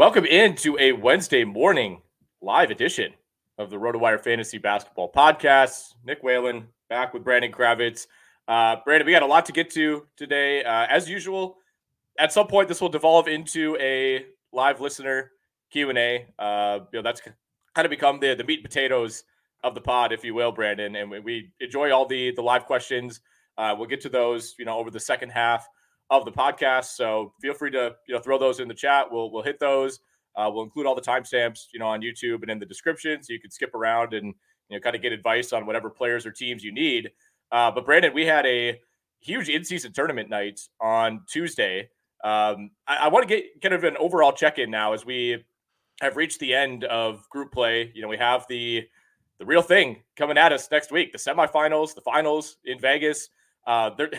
Welcome into a Wednesday morning live edition of the RotoWire Fantasy Basketball Podcast. Nick Whalen back with Brandon Kravitz. Uh, Brandon, we got a lot to get to today. Uh, as usual, at some point this will devolve into a live listener Q and A. Uh, you know, that's kind of become the the meat and potatoes of the pod, if you will, Brandon. And we, we enjoy all the the live questions. Uh, we'll get to those, you know, over the second half of the podcast. So feel free to you know throw those in the chat. We'll we'll hit those. Uh, we'll include all the timestamps, you know, on YouTube and in the description, so you can skip around and you know kind of get advice on whatever players or teams you need. Uh, but Brandon, we had a huge in-season tournament night on Tuesday. Um, I, I want to get kind of an overall check-in now as we have reached the end of group play. You know, we have the the real thing coming at us next week: the semifinals, the finals in Vegas. Uh, there,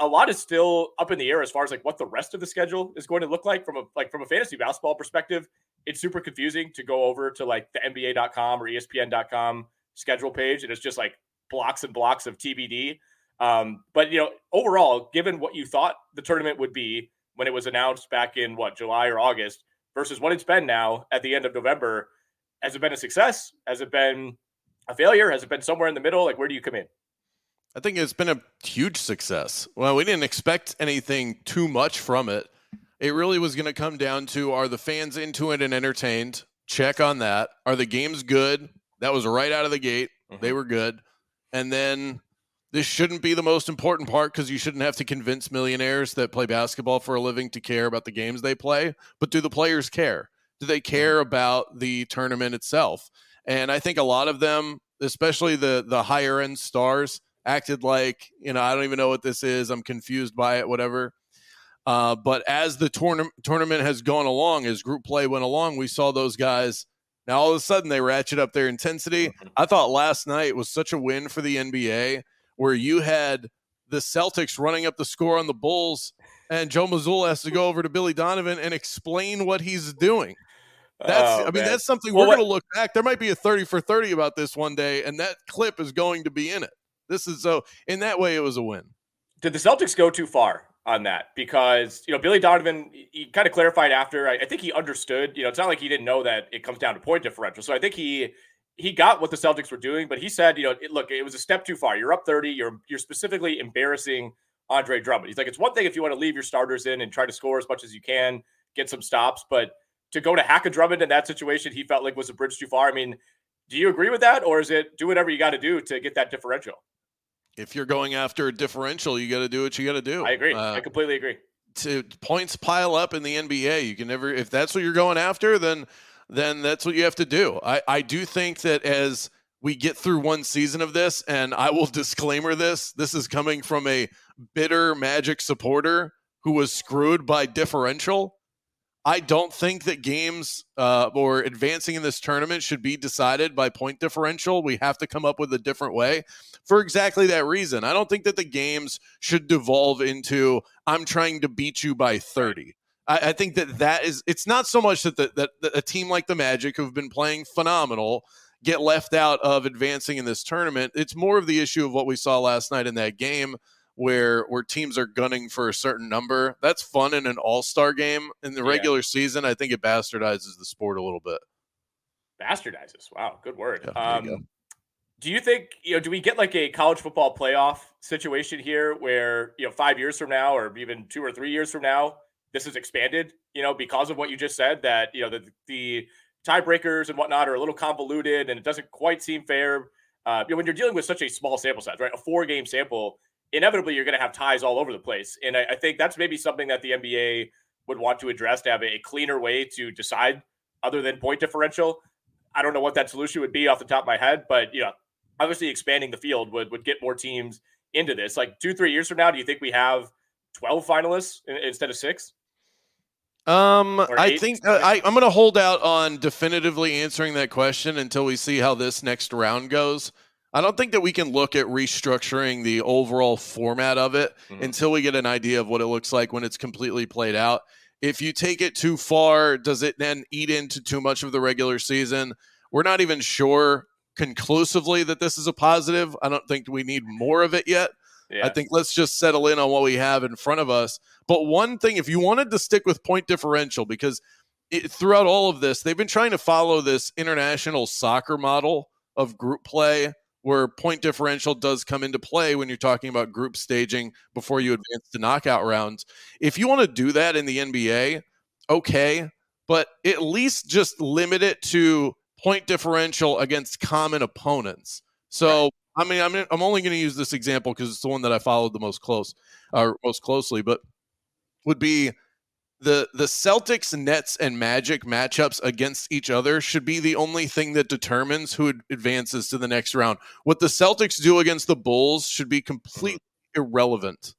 a lot is still up in the air as far as like what the rest of the schedule is going to look like from a like from a fantasy basketball perspective. It's super confusing to go over to like the NBA.com or ESPN.com schedule page, and it's just like blocks and blocks of TBD. Um, but you know, overall, given what you thought the tournament would be when it was announced back in what July or August versus what it's been now at the end of November, has it been a success? Has it been a failure? Has it been somewhere in the middle? Like, where do you come in? I think it's been a huge success. Well, we didn't expect anything too much from it. It really was going to come down to are the fans into it and entertained? Check on that. Are the games good? That was right out of the gate. Mm-hmm. They were good. And then this shouldn't be the most important part because you shouldn't have to convince millionaires that play basketball for a living to care about the games they play. But do the players care? Do they care mm-hmm. about the tournament itself? And I think a lot of them, especially the the higher end stars, acted like you know I don't even know what this is. I'm confused by it. Whatever. Uh, but as the tournament tournament has gone along, as group play went along, we saw those guys. Now all of a sudden they ratchet up their intensity. Mm-hmm. I thought last night was such a win for the NBA, where you had the Celtics running up the score on the Bulls, and Joe Mazzulla has to go over to Billy Donovan and explain what he's doing. That's oh, I mean man. that's something we're going to look back. There might be a 30 for 30 about this one day and that clip is going to be in it. This is so in that way it was a win. Did the Celtics go too far on that? Because you know Billy Donovan, he kind of clarified after. I, I think he understood. You know, it's not like he didn't know that it comes down to point differential. So I think he he got what the Celtics were doing, but he said, you know, it, look, it was a step too far. You're up 30. You're you're specifically embarrassing Andre Drummond. He's like, it's one thing if you want to leave your starters in and try to score as much as you can, get some stops, but to go to hack a Drummond in that situation, he felt like was a bridge too far. I mean, do you agree with that, or is it do whatever you got to do to get that differential? if you're going after a differential, you got to do what you got to do. I agree. Uh, I completely agree. To points pile up in the NBA, you can never. If that's what you're going after, then then that's what you have to do. I I do think that as we get through one season of this, and I will disclaimer this: this is coming from a bitter Magic supporter who was screwed by differential. I don't think that games uh, or advancing in this tournament should be decided by point differential. We have to come up with a different way for exactly that reason. I don't think that the games should devolve into I'm trying to beat you by 30. I, I think that that is it's not so much that, the, that, that a team like the Magic who've been playing phenomenal get left out of advancing in this tournament. It's more of the issue of what we saw last night in that game where where teams are gunning for a certain number. That's fun in an all-star game. In the regular yeah. season, I think it bastardizes the sport a little bit. Bastardizes. Wow, good word. Yeah, um, do you think you know? Do we get like a college football playoff situation here, where you know five years from now, or even two or three years from now, this is expanded? You know, because of what you just said, that you know the the tiebreakers and whatnot are a little convoluted, and it doesn't quite seem fair. Uh, you know, when you're dealing with such a small sample size, right? A four game sample, inevitably you're going to have ties all over the place, and I, I think that's maybe something that the NBA would want to address to have a cleaner way to decide other than point differential. I don't know what that solution would be off the top of my head, but you know, obviously expanding the field would would get more teams into this. Like two, three years from now, do you think we have twelve finalists instead of six? Um, I think uh, I, I'm going to hold out on definitively answering that question until we see how this next round goes. I don't think that we can look at restructuring the overall format of it mm-hmm. until we get an idea of what it looks like when it's completely played out. If you take it too far, does it then eat into too much of the regular season? We're not even sure conclusively that this is a positive. I don't think we need more of it yet. Yeah. I think let's just settle in on what we have in front of us. But one thing, if you wanted to stick with point differential, because it, throughout all of this, they've been trying to follow this international soccer model of group play where point differential does come into play when you're talking about group staging before you advance to knockout rounds. If you want to do that in the NBA, okay, but at least just limit it to point differential against common opponents. So, I mean, I'm I'm only going to use this example because it's the one that I followed the most close, or most closely, but would be the the Celtics, Nets, and Magic matchups against each other should be the only thing that determines who advances to the next round. What the Celtics do against the Bulls should be completely irrelevant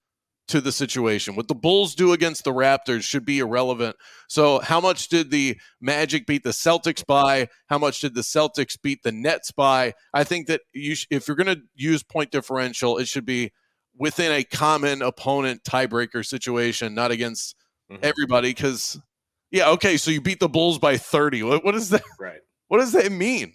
to the situation. What the Bulls do against the Raptors should be irrelevant. So, how much did the Magic beat the Celtics by? How much did the Celtics beat the Nets by? I think that you sh- if you're going to use point differential, it should be within a common opponent tiebreaker situation, not against mm-hmm. everybody because yeah okay so you beat the bulls by 30 what, what is that right. what does that mean?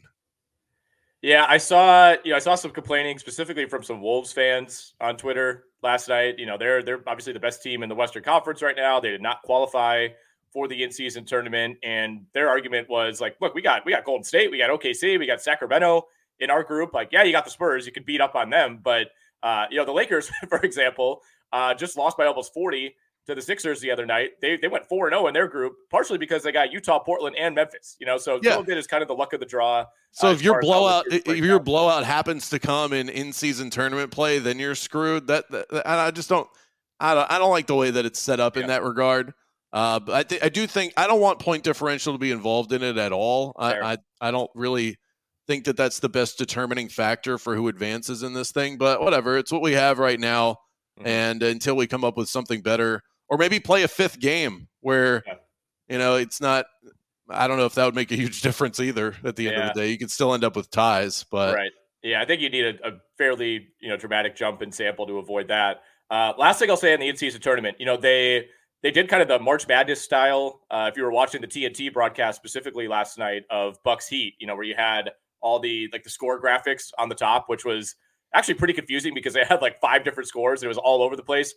Yeah i saw you know i saw some complaining specifically from some wolves fans on twitter last night. You know they're they're obviously the best team in the western conference right now. They did not qualify for the in-season tournament and their argument was like look we got we got golden state we got okc we got sacramento in our group. Like yeah you got the spurs you can beat up on them but uh, you know the lakers for example uh, just lost by almost 40 to the Sixers the other night. They they went four and zero oh in their group, partially because they got Utah, Portland, and Memphis. You know, so yeah. bit is kind of the luck of the draw. So uh, if your blowout, if your blowout happens to come in in season tournament play, then you're screwed. That, that, I just don't. I don't. I don't like the way that it's set up yeah. in that regard. Uh, but I th- I do think I don't want point differential to be involved in it at all. I, I I don't really think that that's the best determining factor for who advances in this thing. But whatever, it's what we have right now. Mm-hmm. And until we come up with something better, or maybe play a fifth game where yeah. you know it's not I don't know if that would make a huge difference either at the end yeah. of the day. You could still end up with ties, but right. Yeah, I think you need a, a fairly you know dramatic jump in sample to avoid that. Uh, last thing I'll say in the in-season tournament, you know they they did kind of the March Madness style. Uh, if you were watching the TNT broadcast specifically last night of Bucks Heat, you know where you had all the like the score graphics on the top, which was actually pretty confusing because they had like five different scores. It was all over the place.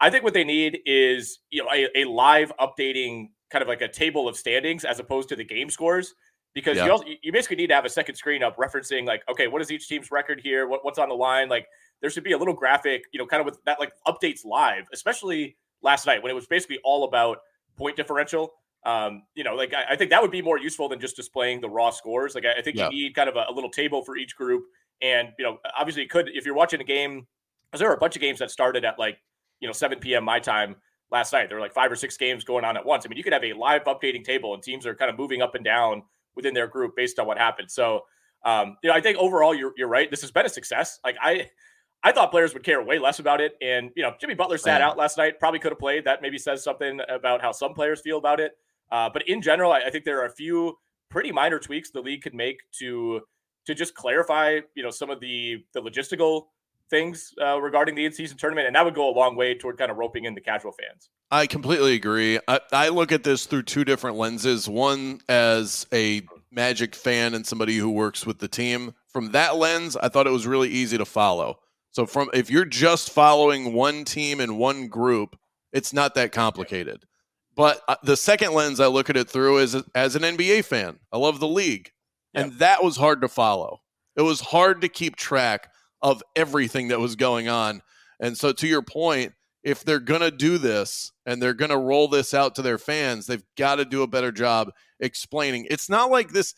I think what they need is you know a, a, live updating kind of like a table of standings as opposed to the game scores because yeah. you also, you basically need to have a second screen up referencing like okay what is each team's record here? What, what's on the line? Like there should be a little graphic you know kind of with that like updates live especially last night when it was basically all about point differential. Um, you know like I, I, think that would be more useful than just displaying the raw scores. Like I, I think yeah. you need kind of a, a little table for each group. And you know obviously it could if you're watching a game because there are a bunch of games that started at like you know 7 p.m. my time last night. There were like five or six games going on at once. I mean, you could have a live updating table, and teams are kind of moving up and down within their group based on what happened. So, um, you know, I think overall you're you're right. This has been a success. Like I. I thought players would care way less about it. And, you know, Jimmy Butler sat out last night, probably could have played. That maybe says something about how some players feel about it. Uh, but in general, I, I, think there are a few pretty minor tweaks the league could make to to just clarify, you know, some of the the logistical things uh, regarding the in-season tournament, and that would go a long way toward kind of roping in the casual fans. I completely agree. I, I look at this through two different lenses. One as a Magic fan and somebody who works with the team. From that lens, I thought it was really easy to follow. So from if you're just following one team and one group, it's not that complicated. But uh, the second lens I look at it through is as an NBA fan. I love the league. Yep. And that was hard to follow. It was hard to keep track of everything that was going on. And so to your point, if they're going to do this and they're going to roll this out to their fans, they've got to do a better job explaining. It's not like this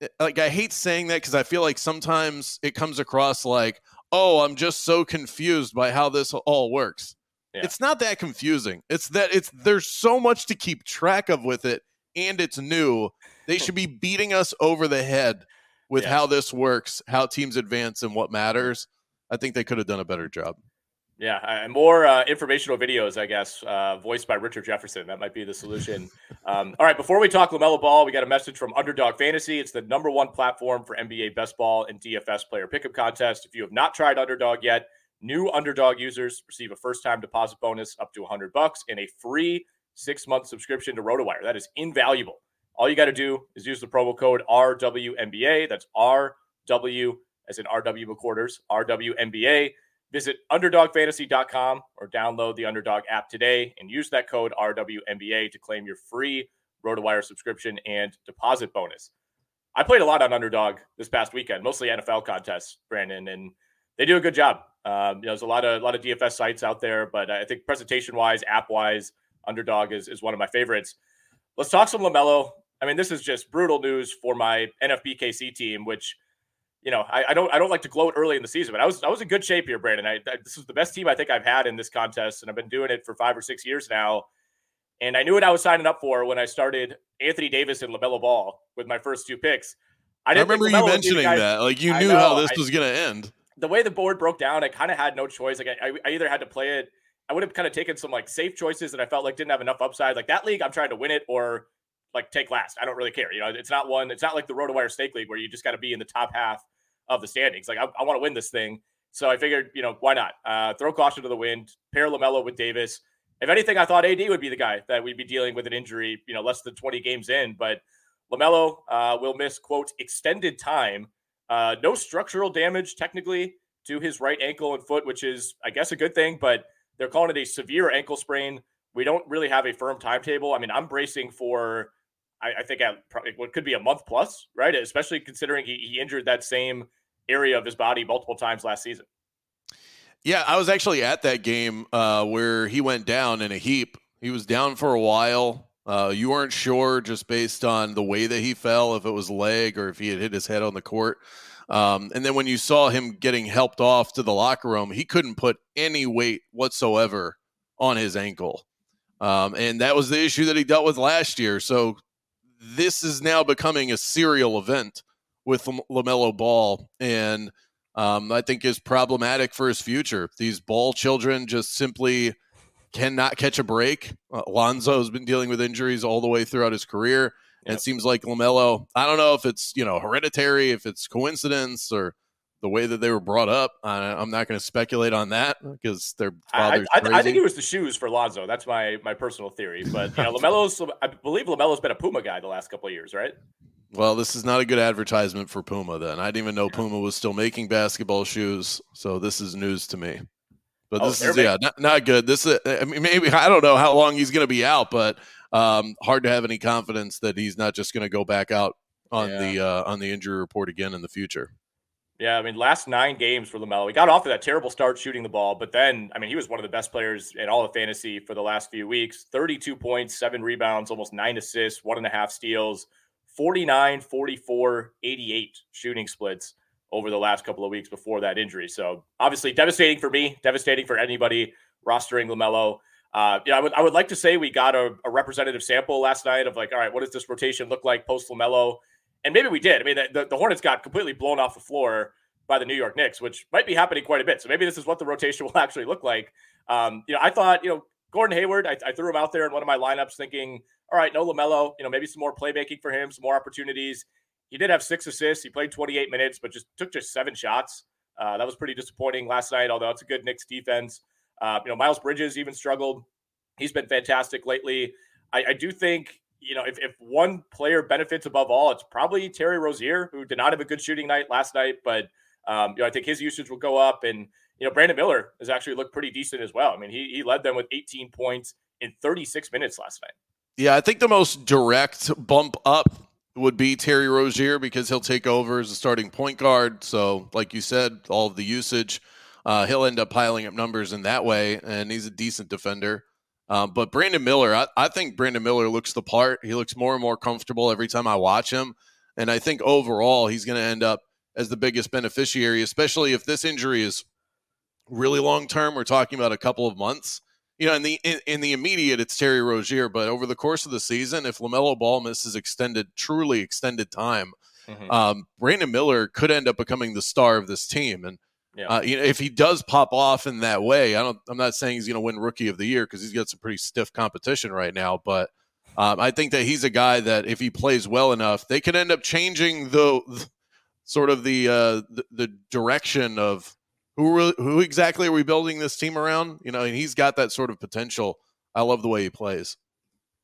eh, like I hate saying that cuz I feel like sometimes it comes across like, "Oh, I'm just so confused by how this all works." Yeah. It's not that confusing. It's that it's there's so much to keep track of with it and it's new. They should be beating us over the head with yeah. how this works, how teams advance and what matters. I think they could have done a better job. Yeah, and more uh, informational videos, I guess, uh, voiced by Richard Jefferson. That might be the solution. um, all right, before we talk LaMelo Ball, we got a message from Underdog Fantasy. It's the number one platform for NBA best ball and DFS player pickup contest. If you have not tried Underdog yet, new Underdog users receive a first-time deposit bonus up to 100 bucks and a free six-month subscription to RotoWire. That is invaluable. All you got to do is use the promo code RWNBA. That's RW as in RW McQuarters, RWNBA Visit underdogfantasy.com or download the Underdog app today and use that code RWNBA to claim your free RotoWire subscription and deposit bonus. I played a lot on Underdog this past weekend, mostly NFL contests, Brandon, and they do a good job. Um, you know, there's a lot of a lot of DFS sites out there, but I think presentation wise, app wise, Underdog is, is one of my favorites. Let's talk some LaMelo. I mean, this is just brutal news for my NFBKC team, which you know, I, I, don't I don't like to gloat early in the season, but I was I was in good shape here, Brandon. I, I, this was the best team I think I've had in this contest, and I've been doing it for five or six years now. And I knew what I was signing up for when I started Anthony Davis and Lamelo Ball with my first two picks. I, didn't I remember you mentioning that, like you knew know, how this was going to end. The way the board broke down, I kind of had no choice. Like I, I either had to play it. I would have kind of taken some like safe choices that I felt like didn't have enough upside. Like that league, I'm trying to win it or like take last. I don't really care. You know, it's not one. It's not like the RotoWire Stake League where you just got to be in the top half of the standings. Like I, I want to win this thing. So I figured, you know, why not? Uh, throw caution to the wind, pair LaMelo with Davis. If anything, I thought AD would be the guy that we'd be dealing with an injury, you know, less than 20 games in. But LaMelo uh, will miss, quote, extended time. Uh, no structural damage, technically, to his right ankle and foot, which is, I guess, a good thing. But they're calling it a severe ankle sprain. We don't really have a firm timetable. I mean, I'm bracing for, I, I think, at what could be a month plus, right? Especially considering he, he injured that same area of his body multiple times last season. Yeah, I was actually at that game uh, where he went down in a heap. He was down for a while. Uh, you weren't sure just based on the way that he fell, if it was leg or if he had hit his head on the court. Um, and then when you saw him getting helped off to the locker room, he couldn't put any weight whatsoever on his ankle. Um, and that was the issue that he dealt with last year. So this is now becoming a serial event with LaMelo Ball, and um, I think is problematic for his future. These ball children just simply cannot catch a break. Uh, Lonzo has been dealing with injuries all the way throughout his career. And it seems like LaMelo, I don't know if it's, you know, hereditary, if it's coincidence or the way that they were brought up. I'm not going to speculate on that because their father's I, I, I, think it was the shoes for Lonzo. That's my my personal theory. But you know, LaMelo's, I believe LaMelo's been a Puma guy the last couple of years, right? Well, this is not a good advertisement for Puma. Then I didn't even know Puma was still making basketball shoes, so this is news to me. But oh, this is yeah, not, not good. This is, I mean, maybe I don't know how long he's going to be out, but um, hard to have any confidence that he's not just going to go back out on yeah. the uh, on the injury report again in the future. Yeah, I mean, last nine games for Lamelo, he got off to that terrible start shooting the ball, but then, I mean, he was one of the best players in all of fantasy for the last few weeks. Thirty-two points, seven rebounds, almost nine assists, one and a half steals. 49, 44, 88 shooting splits over the last couple of weeks before that injury. So obviously devastating for me, devastating for anybody rostering LaMelo. Uh, yeah, I would I would like to say we got a, a, representative sample last night of like, all right, what does this rotation look like post LaMelo? And maybe we did. I mean, the, the Hornets got completely blown off the floor by the New York Knicks, which might be happening quite a bit. So maybe this is what the rotation will actually look like. Um, you know, I thought, you know, Gordon Hayward, I, I, threw him out there in one of my lineups thinking, all right, no LaMelo, you know, maybe some more playmaking for him, some more opportunities. He did have six assists. He played 28 minutes, but just took just seven shots. Uh, that was pretty disappointing last night, although it's a good Knicks defense. Uh, you know, Miles Bridges even struggled. He's been fantastic lately. I, I do think you know, if, if one player benefits above all, it's probably Terry Rozier, who did not have a good shooting night last night, but um, you know, I think his usage will go up. And, you know, Brandon Miller has actually looked pretty decent as well. I mean, he, he led them with 18 points in 36 minutes last night. Yeah, I think the most direct bump up would be Terry Rozier because he'll take over as a starting point guard. So, like you said, all of the usage, uh, he'll end up piling up numbers in that way, and he's a decent defender. Um, but Brandon Miller, I, I, think Brandon Miller looks the part. He looks more and more comfortable every time I watch him. And I think overall, he's going to end up as the biggest beneficiary, especially if this injury is really long term. We're talking about a couple of months. You know, in the in, in, the immediate, it's Terry Rozier, but over the course of the season, if Lamelo Ball misses extended, truly extended time, mm-hmm. um, Brandon Miller could end up becoming the star of this team. And yeah. Uh, you know, if he does pop off in that way, I don't. I'm not saying he's going to win Rookie of the Year because he's got some pretty stiff competition right now. But um, I think that he's a guy that if he plays well enough, they could end up changing the, the sort of the, uh, the, the direction of who who exactly are we building this team around. You know, and he's got that sort of potential. I love the way he plays.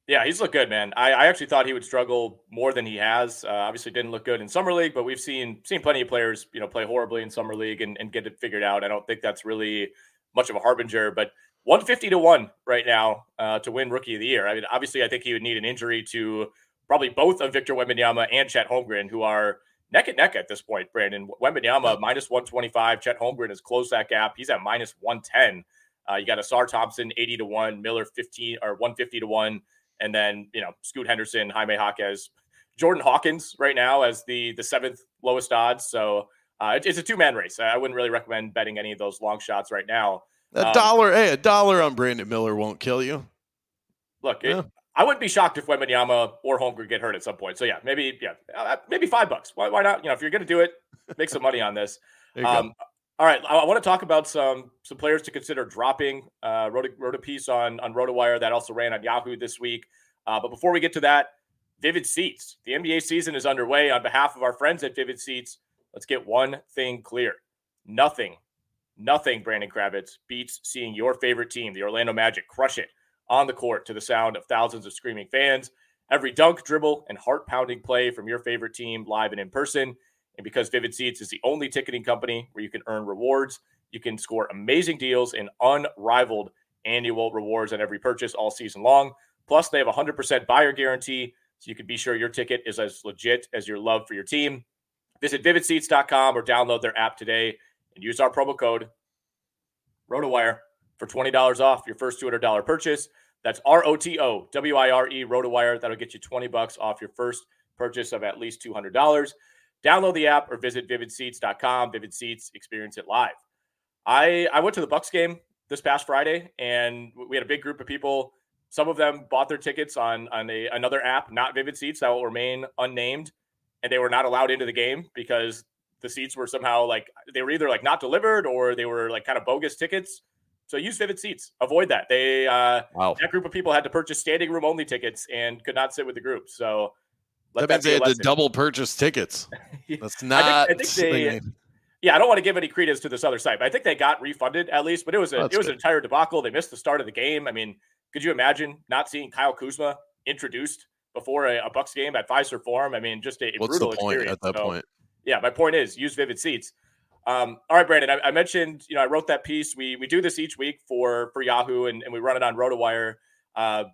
Yeah, he's looked good, man. I, I actually thought he would struggle more than he has. Uh, obviously, didn't look good in summer league, but we've seen seen plenty of players, you know, play horribly in summer league and, and get it figured out. I don't think that's really much of a harbinger, but 150 to one right now uh, to win Rookie of the Year. I mean, obviously, I think he would need an injury to probably both of Victor Wembanyama and Chet Holmgren, who are neck and neck at this point. Brandon Wembanyama minus 125, Chet Holmgren has closed that gap. He's at minus 110. Uh, you got Ausar Thompson 80 to one, Miller 15 or 150 to one and then you know Scoot Henderson, Jaime Jaquez, Jordan Hawkins right now as the the seventh lowest odds. So uh, it's a two man race. I wouldn't really recommend betting any of those long shots right now. A um, dollar, hey, a dollar on Brandon Miller won't kill you. Look, yeah. it, I wouldn't be shocked if Wembanyama or Holmgren get hurt at some point. So yeah, maybe yeah, uh, maybe five bucks. Why, why not? You know, if you're going to do it, make some money on this. Um, all right, I, want to talk about some some players to consider dropping. Uh, wrote a, wrote a piece on on RotoWire that also ran on Yahoo this week. Uh, but before we get to that, Vivid Seats. The NBA season is underway. On behalf of our friends at Vivid Seats, let's get one thing clear: nothing, nothing. Brandon Kravitz beats seeing your favorite team, the Orlando Magic, crush it on the court to the sound of thousands of screaming fans. Every dunk, dribble, and heart pounding play from your favorite team live and in person. And because Vivid Seats is the only ticketing company where you can earn rewards, you can score amazing deals and unrivaled annual rewards on every purchase all season long. Plus, they have a 100% buyer guarantee, so you can be sure your ticket is as legit as your love for your team. Visit vividseats.com or download their app today and use our promo code ROTOWIRE for $20 off your first $200 purchase. That's R O T O W I R E ROTOWIRE. That'll get you 20 bucks off your first purchase of at least $200. Download the app or visit vividseats.com. Vivid Seats, experience it live. I I went to the Bucks game this past Friday, and we had a big group of people. Some of them bought their tickets on on a, another app, not Vivid Seats, that will remain unnamed, and they were not allowed into the game because the seats were somehow like they were either like not delivered or they were like kind of bogus tickets. So use Vivid Seats. Avoid that. They uh, wow. that group of people had to purchase standing room only tickets and could not sit with the group. So let that, means they had to double purchase tickets. That's not. I think, I think they, yeah, I don't want to give any credence to this other site, but I think they got refunded at least. But it was a, it was good. an entire debacle. They missed the start of the game. I mean, could you imagine not seeing Kyle Kuzma introduced before a, a Bucks game at Fiserv Forum? I mean, just a, a brutal experience at that so, point. Yeah, my point is use Vivid Seats. Um, all right, Brandon. I, I, mentioned, you know, I wrote that piece. We we do this each week for for Yahoo, and, and we run it on RotoWire. Uh,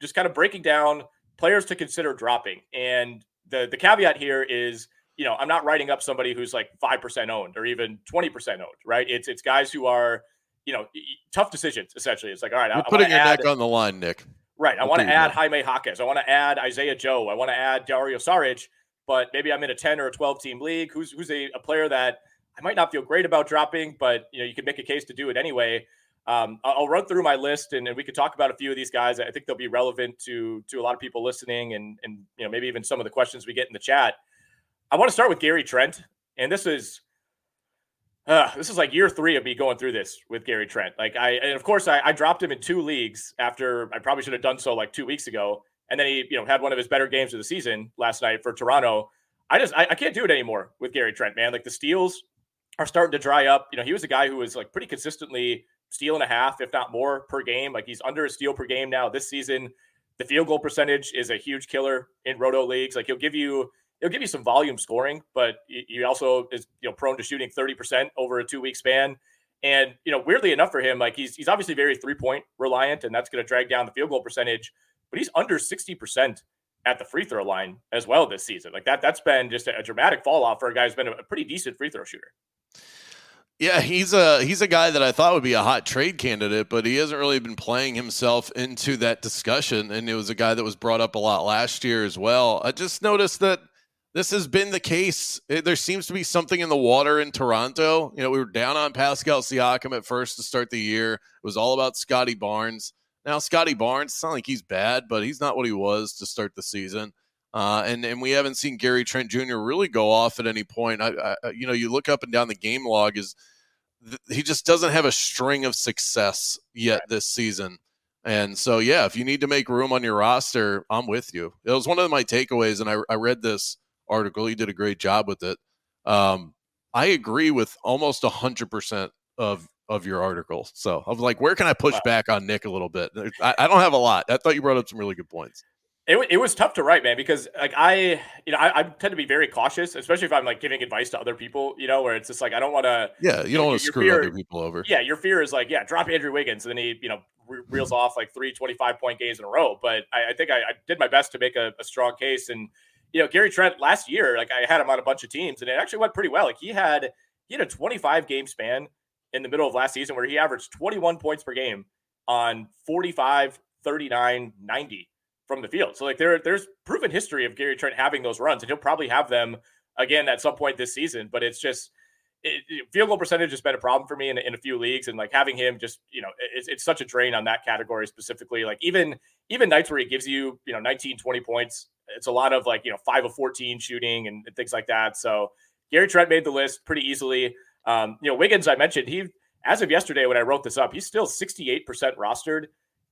just kind of breaking down players to consider dropping. And the the caveat here is, you know, I'm not writing up somebody who's like five percent owned or even twenty percent owned, right? It's it's guys who are, you know, tough decisions. Essentially, it's like, all right, You're I, putting I your add, neck on the line, Nick. Right. I want to add Jaime Jaquez. I want to add Isaiah Joe. I want to add Dario Saric. But maybe I'm in a ten or a twelve team league. Who's who's a, a player that I might not feel great about dropping, but you know, you can make a case to do it anyway. Um, I'll run through my list and, and, we could talk about a few of these guys. I think they'll be relevant to to a lot of people listening, and and you know maybe even some of the questions we get in the chat. I want to start with Gary Trent, and this is uh, this is like year three of me going through this with Gary Trent. Like I, and of course I, I dropped him in two leagues after I probably should have done so like two weeks ago, and then he you know had one of his better games of the season last night for Toronto. I just I, I can't do it anymore with Gary Trent, man. Like the steals are starting to dry up. You know, he was a guy who was like pretty consistently steal and a half, if not more, per game. Like he's under a steal per game now this season. The field goal percentage is a huge killer in roto leagues. Like he'll give you he'll give you some volume scoring, but he also is you know prone to shooting 30% over a two week span. And you know, weirdly enough for him, like he's he's obviously very three point reliant, and that's going to drag down the field goal percentage. But he's under 60% at the free throw line as well this season. Like that, that's been just a, dramatic fall off for a guy who's been a pretty decent free throw shooter. Yeah, he's a he's a guy that I thought would be a hot trade candidate, but he hasn't really been playing himself into that discussion. And it was a guy that was brought up a lot last year as well. I just noticed that this has been the case. There seems to be something in the water in Toronto. You know, we were down on Pascal Siakam at first to start the year. It was all about Scottie Barnes. Now, Scottie Barnes, it's not like he's bad, but he's not what he was to start the season. Uh, and and we haven't seen Gary Trent Jr. really go off at any point. I, I, you know, you look up and down the game log is th- he just doesn't have a string of success yet right. this season. And so, yeah, if you need to make room on your roster, I'm with you. It was one of my takeaways, and I, I read this article. You did a great job with it. Um, I agree with almost hundred percent of of your article. So I was like, where can I push wow. back on Nick a little bit? I, I, don't have a lot. I thought you brought up some really good points. It, it was tough to write, man, because like I, you know, I, I, tend to be very cautious, especially if I'm like giving advice to other people, you know, where it's just like I don't want to. Yeah, you don't want to screw fear, other people over. Yeah, your fear is like, yeah, drop Andrew Wiggins, and then he, you know, reels mm-hmm. off like three 25 point games in a row. But I, I think I, I, did my best to make a, a strong case, and you know, Gary Trent last year, like I had him on a bunch of teams, and it actually went pretty well. Like he had he had a 25 game span in the middle of last season where he averaged 21 points per game on 45, 39, 90 from the field. So like there, there's proven history of Gary Trent having those runs, and he'll probably have them again at some point this season. But it's just it, it, field goal percentage has been a problem for me in, in a few leagues, and like having him just you know it's, it's such a drain on that category specifically. Like even even nights where he gives you you know 19, 20 points, it's a lot of like you know five of 14 shooting and, things like that. So Gary Trent made the list pretty easily. Um, you know, Wiggins, I mentioned, he, as of yesterday, when I wrote this up, he's still 68% rostered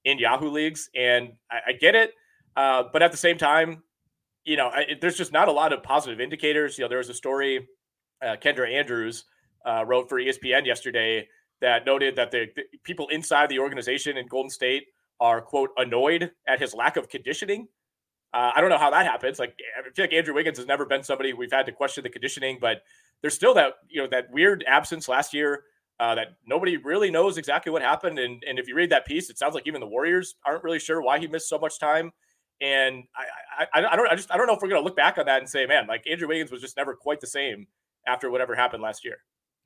in Yahoo leagues. And I, I get it. Uh, but at the same time, you know, I, there's just not a lot of positive indicators. You know, there was a story uh, Kendra Andrews uh, wrote for ESPN yesterday that noted that the, the, people inside the organization in Golden State are quote annoyed at his lack of conditioning. Uh, I don't know how that happens. Like I feel like Andrew Wiggins has never been somebody we've had to question the conditioning, but there's still that you know that weird absence last year uh, that nobody really knows exactly what happened. And and if you read that piece, it sounds like even the Warriors aren't really sure why he missed so much time. And I I, I don't I just I don't know if we're gonna look back on that and say, man, like Andrew Wiggins was just never quite the same after whatever happened last year.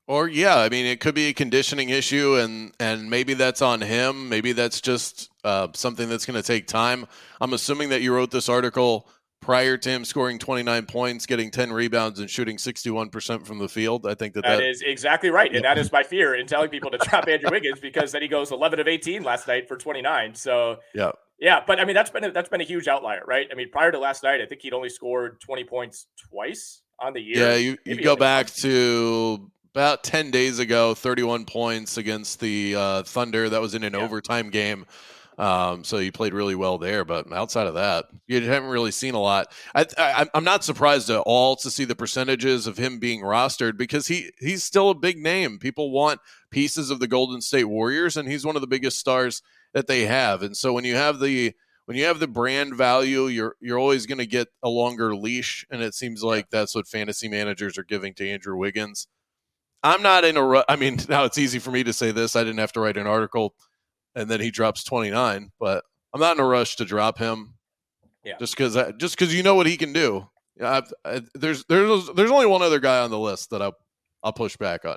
Or yeah, I mean, it could be a conditioning issue, and and maybe that's on him. Maybe that's just uh, something that's going to take time. I'm assuming that you wrote this article prior to him scoring 29 points, getting 10 rebounds, and shooting 61% from the field. I think that that, that is exactly right. And that is my fear in telling people to drop Andrew Wiggins because then he goes 11 of 18 last night for 29. So, yeah. Yeah, but I mean that's been a, that's been a huge outlier, right? I mean, prior to last night, I think he'd only scored 20 points twice on the year. Yeah, you, you go back to about 10 days ago, 31 points against the uh, Thunder. That was in an yeah. overtime game. Um, so he played really well there, but outside of that, you haven't really seen a lot. I, am not surprised at all to see the percentages of him being rostered because he he's still a big name. People want pieces of the Golden State Warriors, and he's one of the biggest stars that they have. And so when you have the when you have the brand value, you're you're always going to get a longer leash, and it seems like that's what fantasy managers are giving to Andrew Wiggins. I'm not in a. I mean, now it's easy for me to say this. I didn't have to write an article and then he drops 29. But I'm not in a rush to drop him. Yeah. Just because just because you know what he can do. I, there's there's there's only one other guy on the list that I'll I'll push back on.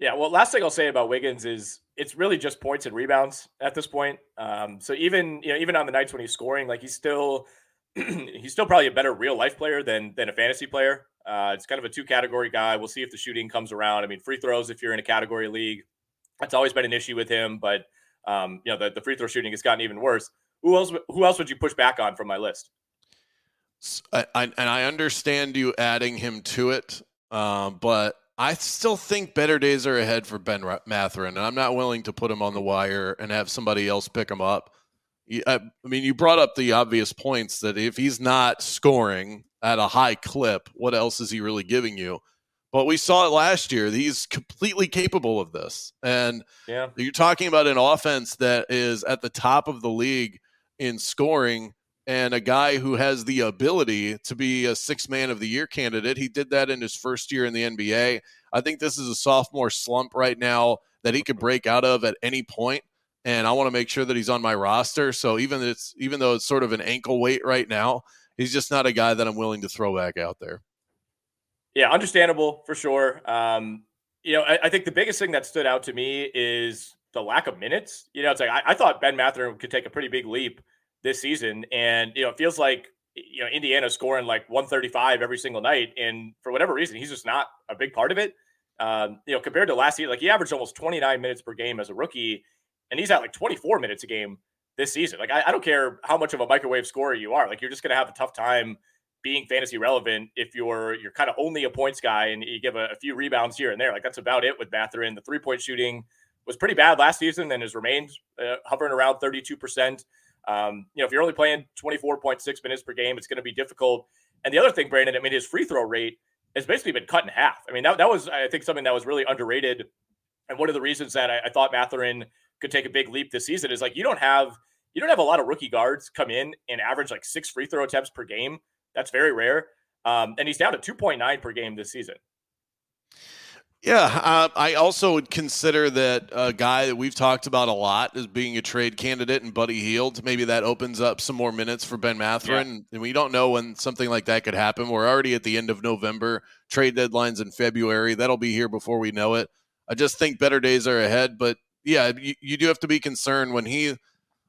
Yeah, well, last thing I'll say about Wiggins is it's really just points and rebounds at this point. Um, so even you know even on the nights when he's scoring, like he's still he's still probably a better real life player than than a fantasy player. Uh, it's kind of a two category guy. We'll see if the shooting comes around. I mean, free throws if you're in a category league, that's always been an issue with him. But um, you know the, the free throw shooting has gotten even worse. Who else? Who else would you push back on from my list? I, I, and I understand you adding him to it, uh, but I still think better days are ahead for Ben Mathurin, and I'm not willing to put him on the wire and have somebody else pick him up. I mean, you brought up the obvious points that if he's not scoring at a high clip, what else is he really giving you? But we saw it last year. He's completely capable of this. And yeah. you're talking about an offense that is at the top of the league in scoring and a guy who has the ability to be a six man of the year candidate. He did that in his first year in the NBA. I think this is a sophomore slump right now that he could break out of at any point, and I want to make sure that he's on my roster. So even it's even though it's sort of an ankle weight right now, he's just not a guy that I'm willing to throw back out there. Yeah, understandable for sure. Um, you know, I, I, think the biggest thing that stood out to me is the lack of minutes. You know, it's like I, I thought Ben Mathurin could take a pretty big leap this season. And, you know, it feels like, you know, Indiana scoring like 135 every single night. And for whatever reason, he's just not a big part of it. Um, you know, compared to last year, like he averaged almost 29 minutes per game as a rookie, and he's at like 24 minutes a game this season. Like, I, I don't care how much of a microwave scorer you are, like, you're just going to have a tough time being fantasy relevant if you're you're kind of only a points guy and you give a, a, few rebounds here and there. Like that's about it with Mathurin. The three point shooting was pretty bad last season and has remained uh, hovering around 32 percent. Um, you know, if you're only playing 24.6 minutes per game, it's going to be difficult. And the other thing, Brandon, I mean, his free throw rate has basically been cut in half. I mean, that, that was, I think, something that was really underrated. And one of the reasons that I, I thought Mathurin could take a big leap this season is like you don't have you don't have a lot of rookie guards come in and average like six free throw attempts per game. That's very rare. Um, and he's down to 2.9 per game this season. Yeah, uh, I also would consider that a guy that we've talked about a lot as being a trade candidate and Buddy Hield. Maybe that opens up some more minutes for Ben Mathurin. Yeah. And we don't know when something like that could happen. We're already at the end of November. Trade deadlines in February. That'll be here before we know it. I just think better days are ahead. But yeah, you, you do have to be concerned when he.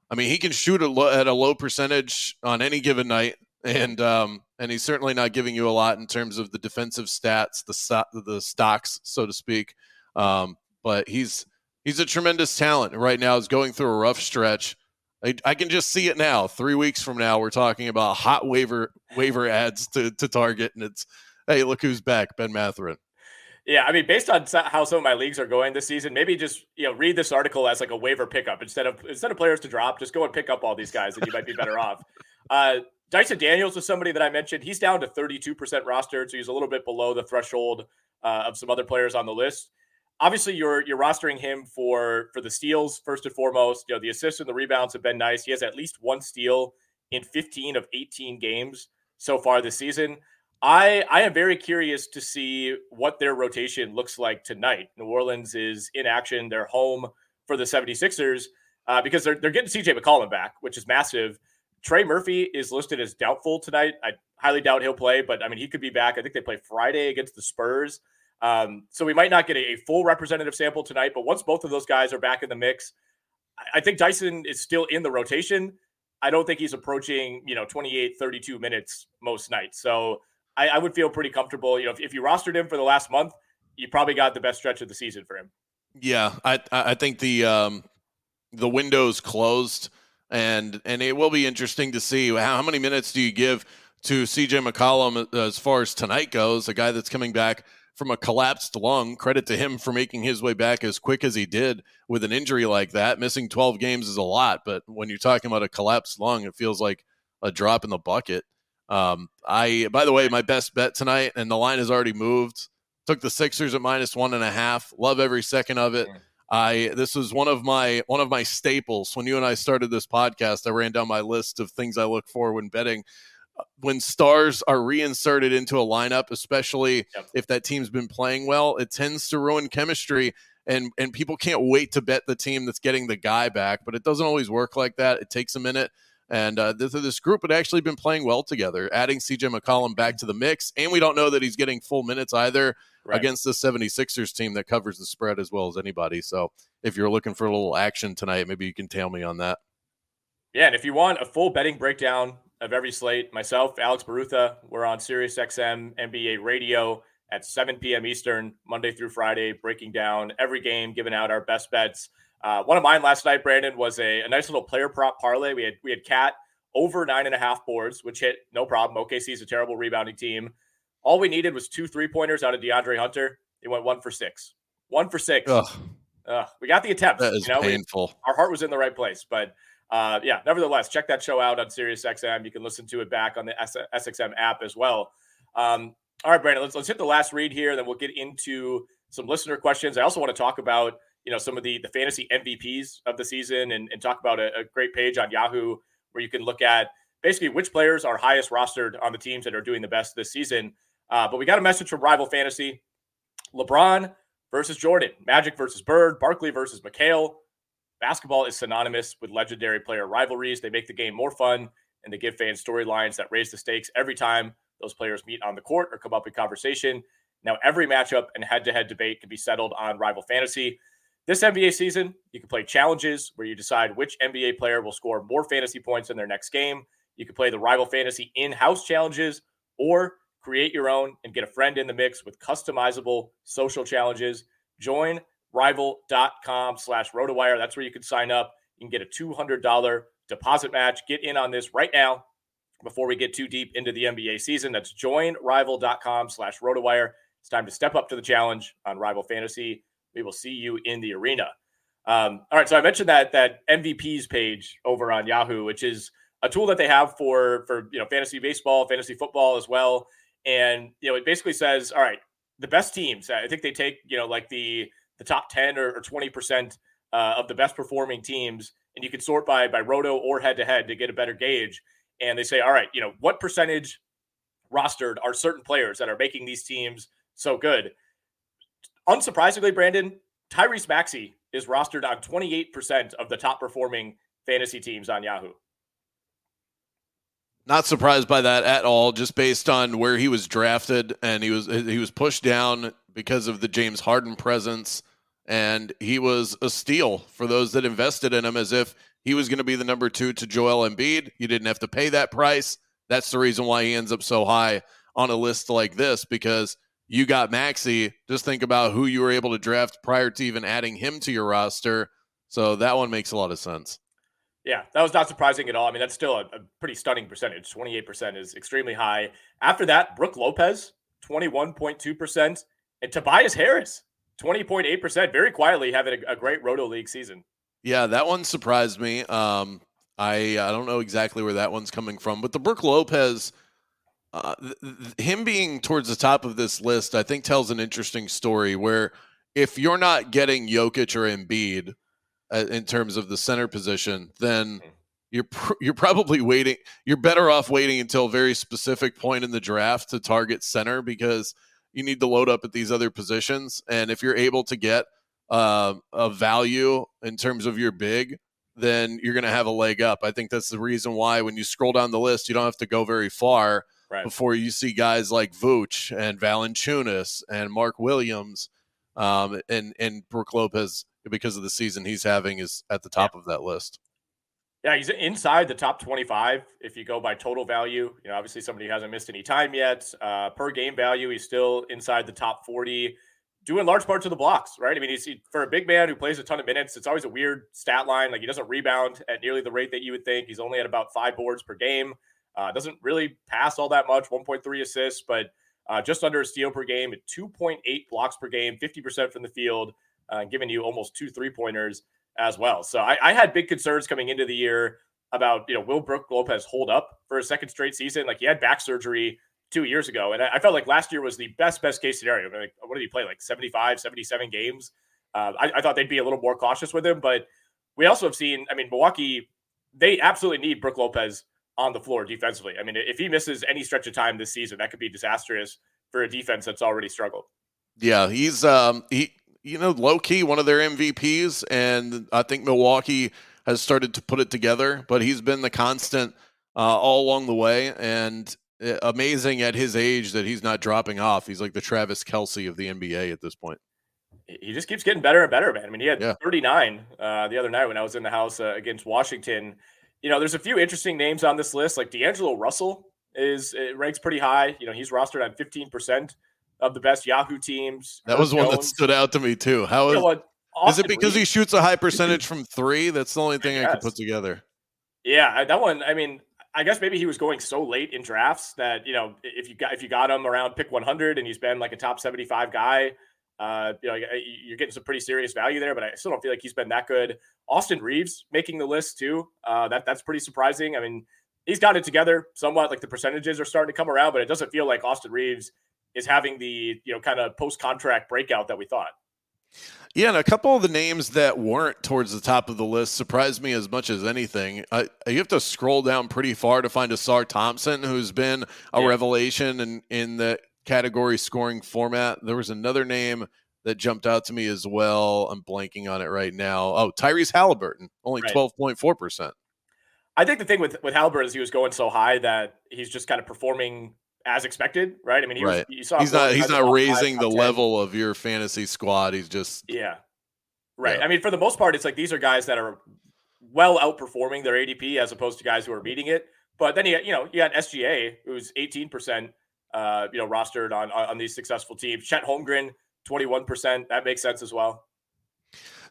I mean, he can shoot a lo- at a low percentage on any given night and um, and he's certainly not giving you a lot in terms of the defensive stats, the the stocks, so to speak. Um, but he's he's a tremendous talent. right now is going through a rough stretch. I, I, can just see it now. Three weeks from now, we're talking about hot waiver waiver ads to, to target, and it's hey, look who's back, Ben Mathurin. Yeah, I mean, based on how some of my leagues are going this season, maybe just you know read this article as like a waiver pickup instead of instead of players to drop, just go and pick up all these guys, and you might be better off. Uh, Dyson Daniels was somebody that I mentioned. He's down to 32% rostered, so he's a little bit below the threshold uh, of some other players on the list. Obviously, you're you're rostering him for for the steals first and foremost. You know, the assists and the rebounds have been nice. He has at least one steal in 15 of 18 games so far this season. I I am very curious to see what their rotation looks like tonight. New Orleans is in action. They're home for the 76ers. uh, because they're, they're getting CJ McCollum back, which is massive. Trey Murphy is listed as doubtful tonight. I highly doubt he'll play, but I mean, he could be back. I think they play Friday against the Spurs. Um, so we might not get a, a, full representative sample tonight, but once both of those guys are back in the mix, I, I think Dyson is still in the rotation. I don't think he's approaching, you know, 28, 32 minutes most nights. So I, I would feel pretty comfortable. You know, if, if, you rostered him for the last month, you probably got the best stretch of the season for him. Yeah, I I think the um, the window's closed, and and it will be interesting to see how, many minutes do you give to CJ McCollum as far as tonight goes, a guy that's coming back from a collapsed lung. Credit to him for making his way back as quick as he did with an injury like that. Missing 12 games is a lot, but when you're talking about a collapsed lung, it feels like a drop in the bucket. Um, I, by the way, my best bet tonight, and the line has already moved. Took the Sixers at minus one and a half. Love every second of it. I this was one of my one of my staples when you and I started this podcast. I ran down my list of things I look for when betting when stars are reinserted into a lineup, especially yep. if that team's been playing well, it tends to ruin chemistry. And and people can't wait to bet the team that's getting the guy back, but it doesn't always work like that. It takes a minute. And uh, this, this group had actually been playing well together, adding CJ McCollum back to the mix. And we don't know that he's getting full minutes either right. against the 76ers team that covers the spread as well as anybody. So if you're looking for a little action tonight, maybe you can tail me on that. Yeah, and if you want a full betting breakdown of every slate. Myself, Alex Barutha, we're on Sirius XM NBA Radio at 7 p.m. Eastern, Monday through Friday, breaking down every game, giving out our best bets. Uh, one of mine last night, Brandon, was a, a, nice little player prop parlay. We had we had KAT over nine and a half boards, which hit no problem. OKC is a terrible rebounding team. All we needed was two three pointers out of DeAndre Hunter. He went one for six. One for six. Ugh. Ugh. we got the attempt. That is you know, painful. We, our heart was in the right place, but uh, yeah, nevertheless, check that show out on SiriusXM. You can listen to it back on the SXM app as well. Um, all right, Brandon, let's let's hit the last read here, then we'll get into some listener questions. I also want to talk about you know some of the the fantasy MVPs of the season and, and talk about a, a great page on Yahoo where you can look at basically which players are highest rostered on the teams that are doing the best this season. Uh, but we got a message from Rival Fantasy: LeBron versus Jordan, Magic versus Bird, Barkley versus McHale, Basketball is synonymous with legendary player rivalries. They make the game more fun and they give fans storylines that raise the stakes every time those players meet on the court or come up in conversation. Now, every matchup and head to head debate can be settled on Rival Fantasy. This NBA season, you can play challenges where you decide which NBA player will score more fantasy points in their next game. You can play the Rival Fantasy in house challenges or create your own and get a friend in the mix with customizable social challenges. Join rival.com slash rotowire. That's where you can sign up. You can get a $200 deposit match. Get in on this right now before we get too deep into the NBA season. That's join joinrival.com slash rotowire. It's time to step up to the challenge on Rival Fantasy. We will see you in the arena. Um, all right, so I mentioned that that MVPs page over on Yahoo, which is a tool that they have for for you know fantasy baseball, fantasy football as well. And you know, it basically says, all right, the best teams. I think they take you know like the the top 10 or, or 20% uh, of the best performing teams. And you can sort by, by roto or head to head to get a better gauge. And they say, all right, you know, what percentage rostered are certain players that are making these teams so good? Unsurprisingly, Brandon, Tyrese Maxey is rostered on 28% of the top performing fantasy teams on Yahoo. Not surprised by that at all, just based on where he was drafted and he was he was pushed down because of the James Harden presence and he was a steal for those that invested in him as if he was going to be the number two to Joel Embiid. You didn't have to pay that price. That's the reason why he ends up so high on a list like this because you got Maxey. Just think about who you were able to draft prior to even adding him to your roster. So that one makes a lot of sense. Yeah, that was not surprising at all. I mean, that's still a, a pretty stunning percentage. 28% is extremely high. After that, Brook Lopez, 21.2%, and Tobias Harris, 20.8%, very quietly having a, a great Roto League season. Yeah, that one surprised me. Um, I I don't know exactly where that one's coming from, but the Brook Lopez, uh, th- th- him being towards the top of this list, I think tells an interesting story. Where if you're not getting Jokic or Embiid uh, in terms of the center position, then mm-hmm. you're pr- you're probably waiting. You're better off waiting until a very specific point in the draft to target center because you need to load up at these other positions. And if you're able to get uh, a value in terms of your big, then you're going to have a leg up. I think that's the reason why when you scroll down the list, you don't have to go very far right. before you see guys like Vooch and Valanciunas and Mark Williams um, and and Brook Lopez because of the season he's having is at the top yeah. of that list. Yeah, he's inside the top 25 if you go by total value. You know, obviously somebody who hasn't missed any time yet. Uh, per game value, he's still inside the top 40, doing large parts of the blocks, right? I mean, he's for a big man who plays a ton of minutes, it's always a weird stat line. Like he doesn't rebound at nearly the rate that you would think. He's only at about five boards per game. Uh, doesn't really pass all that much, 1.3 assists, but uh, just under a steal per game, at 2.8 blocks per game, 50% from the field, uh, giving you almost two three pointers as well. So I, I, had big concerns coming into the year about, you know, will Brook Lopez hold up for a second straight season? Like he had back surgery two years ago. And I, I felt like last year was the best, best case scenario. I mean, like, what did he play? Like 75, 77 games. Uh, I, I, thought they'd be a little more cautious with him, but we also have seen, I mean, Milwaukee, they absolutely need Brook Lopez on the floor defensively. I mean, if he misses any stretch of time this season, that could be disastrous for a defense that's already struggled. Yeah, he's um he you know low key one of their MVPs, and I think Milwaukee has started to put it together. But he's been the constant uh, all along the way, and uh, amazing at his age that he's not dropping off. He's like the Travis Kelce of the NBA at this point. He just keeps getting better and better, man. I mean, he had yeah. 39 uh, the other night when I was in the house uh, against Washington you know, there's a few interesting names on this list. Like D'Angelo Russell is ranks pretty high. You know, he's rostered on 15% of the best Yahoo teams. That was Jones. one that stood out to me too. How is, you know is it because he shoots a high percentage from three? That's the only thing I, I could put together. Yeah, that one. I mean, I guess maybe he was going so late in drafts that you know if you got if you got him around pick 100 and he's been like a top 75 guy, uh, you know, you're getting some pretty serious value there, but I still don't feel like he's been that good. Austin Reaves making the list too. Uh, that that's pretty surprising. I mean, he's got it together somewhat. Like the percentages are starting to come around, but it doesn't feel like Austin Reaves is having the you know kind of post contract breakout that we thought. Yeah, and a couple of the names that weren't towards the top of the list surprised me as much as anything. I, you have to scroll down pretty far to find Ausar Thompson, who's been a yeah. revelation in, in the category scoring format. There was another name that jumped out to me as well. I'm blanking on it right now. Oh, Tyrese Halliburton, only twelve point four percent. I think the thing with with Halliburton is he was going so high that he's just kind of performing as expected, right? I mean, he right. was, you saw he's not he's not raising the level of your fantasy squad. He's just yeah, right. Yeah. I mean, for the most part, it's like these are guys that are well outperforming their ADP as opposed to guys who are beating it. But then you you know you had SGA who's eighteen percent uh, you know, rostered on on these successful teams. Chet Holmgren, 21%. That makes sense as well.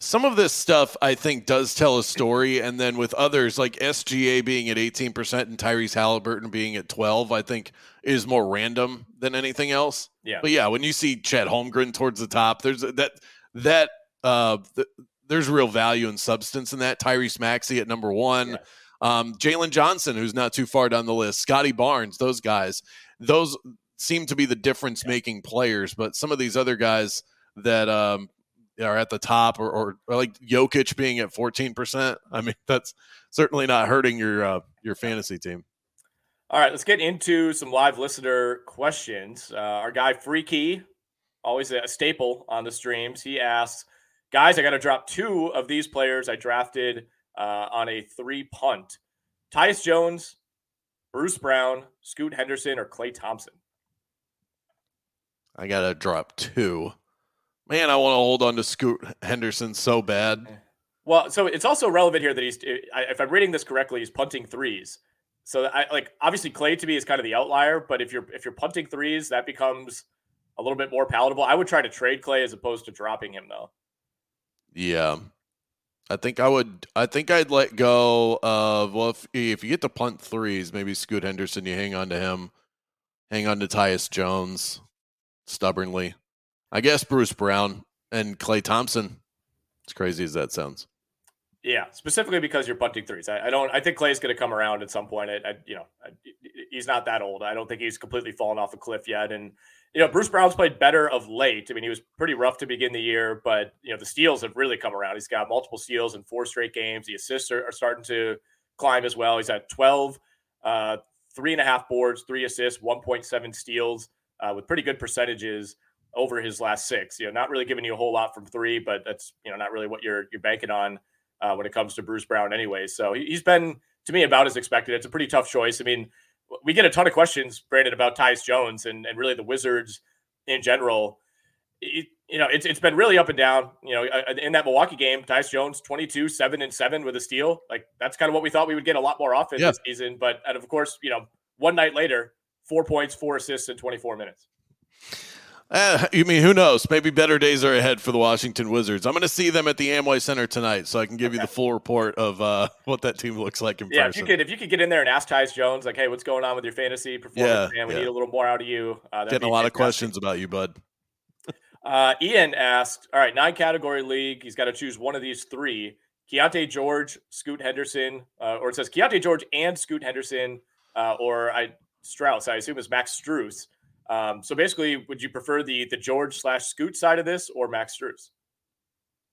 Some of this stuff I think does tell a story, and then with others like SGA being at 18% and Tyrese Halliburton being at 12, I think is more random than anything else. Yeah. But yeah, when you see Chet Holmgren towards the top, there's that that uh th- there's real value and substance in that. Tyrese Maxey at number one. Yeah. Um, Jalen Johnson, who's not too far down the list, Scottie Barnes, those guys those seem to be the difference making players. But some of these other guys that um, are at the top, or, or, or, like Jokic being at fourteen percent, I mean that's certainly not hurting your uh, your fantasy team. All right, let's get into some live listener questions. Uh, our guy Freaky, always a staple on the streams, he asks, "Guys, I got to drop two of these players I drafted uh, on a three punt: Tyus Jones Bruce Brown, Scoot Henderson, or Klay Thompson? I got to drop two. Man, I want to hold on to Scoot Henderson so bad. Well, so it's also relevant here that he's, uh, if I'm reading this correctly, he's punting threes. So I like obviously Klay to me is kind of the outlier, but if you're if you're punting threes, that becomes a little bit more palatable. I would try to trade Klay as opposed to dropping him though. Yeah, I think I would. I think I'd let go of well, if if you get to punt threes, maybe Scoot Henderson, you hang on to him, hang on to Tyus Jones stubbornly. I guess Bruce Brown and Klay Thompson. As crazy as that sounds. Yeah, specifically because you're punting threes. I, I don't. I think Klay's going to come around at some point. I, I you know, I, he's not that old. I don't think he's completely fallen off a cliff yet. And you know, Bruce Brown's played better of late. I mean, he was pretty rough to begin the year, but you know, the steals have really come around. He's got multiple steals in four straight games. The assists are, are starting to climb as well. He's at 12, uh, three and a half boards, three assists, 1.7 steals, uh, with pretty good percentages over his last six. You know, not really giving you a whole lot from three, but that's you know not really what you're you're banking on uh, when it comes to Bruce Brown, anyway. So he, has been to me about as expected. It's a pretty tough choice. I mean, we get a ton of questions, Brandon, about Tyus Jones and and really the Wizards in general. It, you know, it's, it's been really up and down. You know, uh, in that Milwaukee game, Tyus Jones, 22, 7 and 7 with a steal. Like, that's kind of what we thought we would get a lot more offense yeah. this season. But, and of course, you know, one night later, four points, four assists in 24 minutes. Uh, you mean who knows? Maybe better days are ahead for the Washington Wizards. I'm going to see them at the Amway Center tonight, so I can give okay. you the full report of uh, what that team looks like in yeah, person. if you could, if you could get in there and ask Tyus Jones, like, hey, what's going on with your fantasy performance? Yeah, man, we yeah. need a little more out of you. Uh, Getting a lot of questions about you, bud. Uh, Ian asked, all right, nine category league. He's got to choose one of these three: Keyonte George, Scoot Henderson, uh, or it says Keyonte George and Scoot Henderson, uh, or I Strus. I assume is Max Strus. Um, so basically, would you prefer the the George slash Scoot side of this or Max Strus?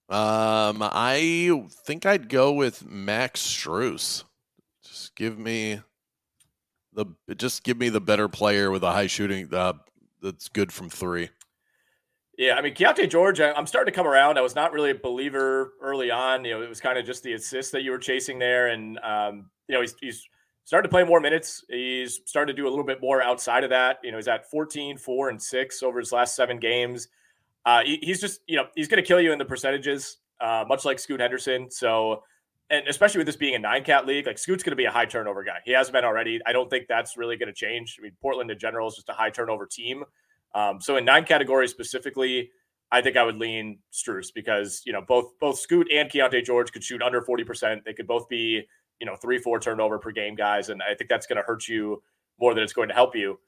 Um, I think I'd go with Max Strus. Just give me the just give me the better player with a high shooting uh, that's good from three. Yeah, I mean Keyonte George, I'm starting to come around. I was not really a believer early on. You know, it was kind of just the assist that you were chasing there, and um, you know he's he's started to play more minutes. He's started to do a little bit more outside of that. You know, he's at 14, 4, and 6 over his last seven games. Uh, he, he's just, you know, he's going to kill you in the percentages, uh, much like Scoot Henderson. So, and especially with this being a nine cat league, like Scoot's going to be a high turnover guy. He has been already. I don't think that's really going to change. I mean, Portland in general is just a high turnover team. Um, so in nine categories specifically, I think I would lean Strus because you know both both Scoot and Keyonte George could shoot under forty percent. They could both be you know three four turnover per game guys, and I think that's going to hurt you more than it's going to help you.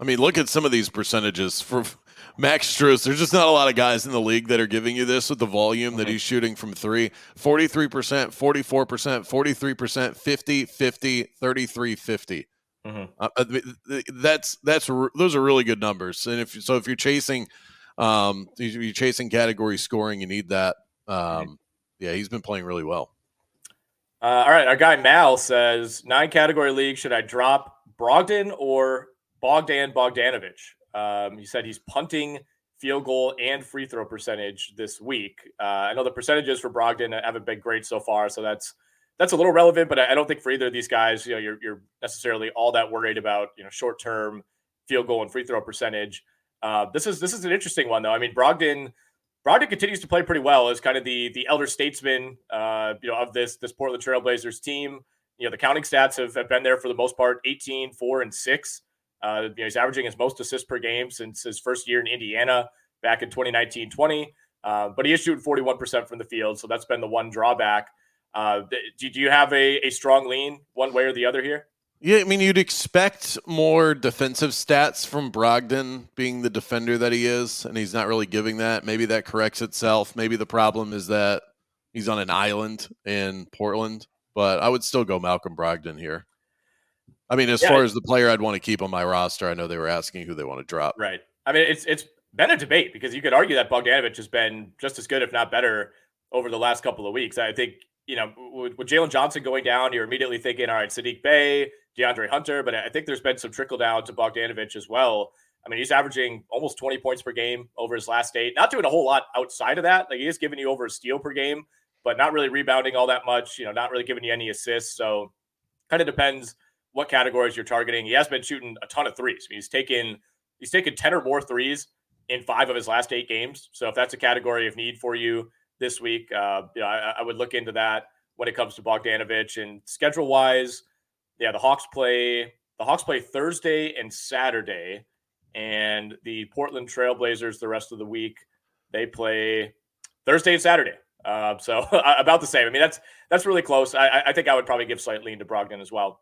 I mean, look at some of these percentages for Max Strus. There's just not a lot of guys in the league that are giving you this with the volume mm-hmm. that he's shooting from three 43%, 44%, 43%, 50, 50, 33, 50. Mm-hmm. Uh, that's that's those are really good numbers. And if so, if you're chasing, um, you're chasing category scoring, you need that. Mm-hmm. Um, yeah, he's been playing really well. Uh, all right, our guy Mal says nine category league. Should I drop Brogdon or Bogdan Bogdanovic? Um, he said he's punting field goal and free throw percentage this week. Uh, I know the percentages for Brogdon haven't been great so far, so that's that's a little relevant. But I, don't think for either of these guys, you know, you're you're necessarily all that worried about you know short term field goal and free throw percentage. Uh, this is this is an interesting one though. I mean, Brogdon Brogdon continues to play pretty well as kind of the the elder statesman, uh, you know, of this this Portland Trailblazers team. You know, the counting stats have, have been there for the most part 18, 4, and 6. Uh, you know, he's averaging his most assists per game since his first year in Indiana back in 2019 20. Uh, but he is shooting 41% from the field. So that's been the one drawback. Uh, do, do you have a, a strong lean one way or the other here? Yeah, I mean, you'd expect more defensive stats from Brogdon being the defender that he is, and he's not really giving that. Maybe that corrects itself. Maybe the problem is that he's on an island in Portland, but I would still go Malcolm Brogdon here. I mean, as yeah, far as the player I'd want to keep on my roster, I know they were asking who they want to drop. Right. I mean, it's it's been a debate because you could argue that Bogdanovic has been just as good, if not better, over the last couple of weeks. I think you know, with, with Jalen Johnson going down, you're immediately thinking, all right, Sadiq Bey, DeAndre Hunter, but I think there's been some trickle down to Bogdanovic as well. I mean, he's averaging almost 20 points per game over his last eight. Not doing a whole lot outside of that. Like he is giving you over a steal per game, but not really rebounding all that much. You know, not really giving you any assists. So, kind of depends what categories you're targeting. He has been shooting a ton of threes. I mean, he's taken he's taken 10 or more threes in five of his last eight games. So, if that's a category of need for you this week, uh, you know, I, I would look into that when it comes to Bogdanovic and schedule wise yeah, the Hawks play the Hawks play Thursday and Saturday, and the Portland Trailblazers the rest of the week they play Thursday and Saturday. Uh, so about the same. I mean, that's that's really close. I, I think I would probably give slight lean to Brogdon as well.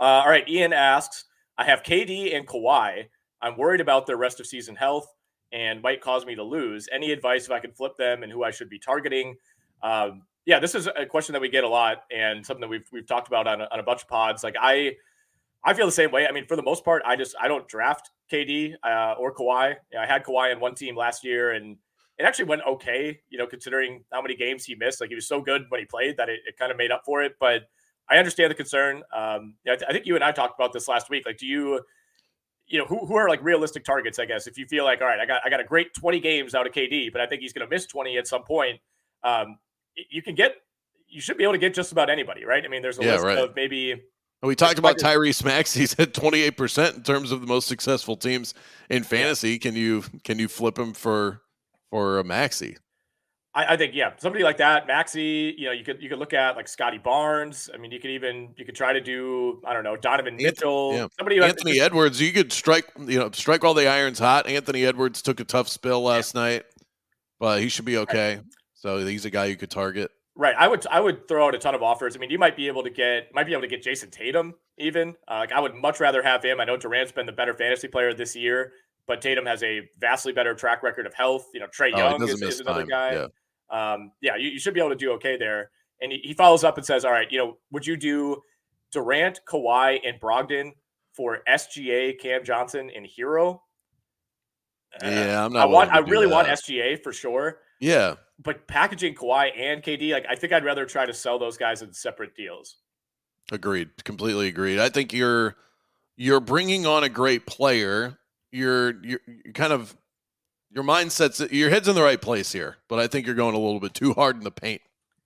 Uh, all right, Ian asks, I have KD and Kawhi. I'm worried about their rest of season health and might cause me to lose. Any advice if I can flip them and who I should be targeting? Um, yeah, this is a question that we get a lot and something that we've we've talked about on a, on a bunch of pods. Like I, I feel the same way. I mean, for the most part, I just I don't draft KD uh, or Kawhi. You know, I had Kawhi on one team last year, and it actually went okay. You know, considering how many games he missed, like he was so good when he played that it, it kind of made up for it. But I understand the concern. Um, I, th- I think you and I talked about this last week. Like, do you? you know, who, who are like realistic targets, I guess, if you feel like, all right, I got I got a great 20 games out of KD, but I think he's going to miss 20 at some point. Um, you can get you should be able to get just about anybody, right? I mean, there's a Yeah, list right. of maybe We talked about Tyrese Maxey's at 28% in terms of the most successful teams in fantasy. Can you can you flip him for for a Maxey? I, I think yeah, somebody like that, Maxey. You know, you could you could look at like Scottie Barnes. I mean, you could even you could try to do I don't know Donovan Anth- Mitchell. yeah. Somebody Anthony Edwards, you could strike you know strike while the iron's hot. Anthony Edwards took a tough spill last night, but he should be okay. So he's a guy you could target. Right. I would I would throw out a ton of offers. I mean, you might be able to get might be able to get Jayson Tatum even. Uh, like I would much rather have him. I know Durant's been the better fantasy player this year, but Tatum has a vastly better track record of health. You know, Trae Oh, Young is, is another time. guy. Yeah. Um, yeah, you, you should be able to do okay there. And he, he follows up and says, "All right, you know, would you do Durant, Kawhi, and Brogdon for SGA, Cam Johnson, and Herro?" Uh, Yeah, I'm not. I want. I really want. SGA for sure Yeah, but packaging Kawhi and KD, like I think I'd rather try to sell those guys in separate deals. agreed. Completely agreed. I think you're you're bringing on a great player. You're you're, you're kind of your mindset's your head's in the right place here, but I think you're going a little bit too hard in the paint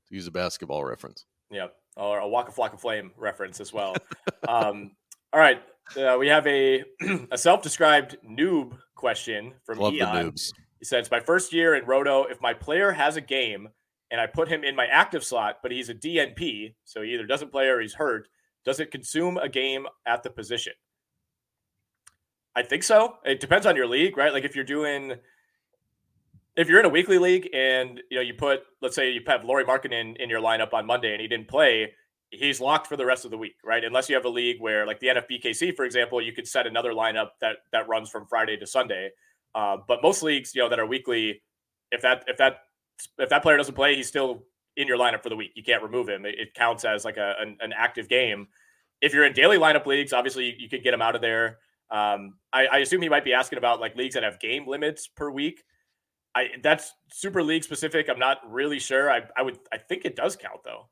to use a basketball reference. Yeah, or a Waka Flocka Flame reference as well. um, all right, uh, we have a a self-described noob question from Love the Eon. noobs. Said, "It's my first year in Roto. If my player has a game and I put him in my active slot, but he's a DNP, so he either doesn't play or he's hurt, does it consume a game at the position?" I think so. It depends on your league, right? Like if you're doing, if you're in a weekly league and you know you put, let's say you have Lauri Markkanen in, in your lineup on Monday and he didn't play, he's locked for the rest of the week, right? Unless you have a league where, like the NFBKC, for example, you could set another lineup that that runs from Friday to Sunday. Uh, but most leagues, you know, that are weekly, if that if that if that player doesn't play, he's still in your lineup for the week. You can't remove him. It, it counts as like a an, an active game. If you're in daily lineup leagues, obviously you, you could get him out of there. Um, I, I assume he might be asking about like leagues that have game limits per week. I that's super league specific. I'm not really sure. I, I would I think it does count though.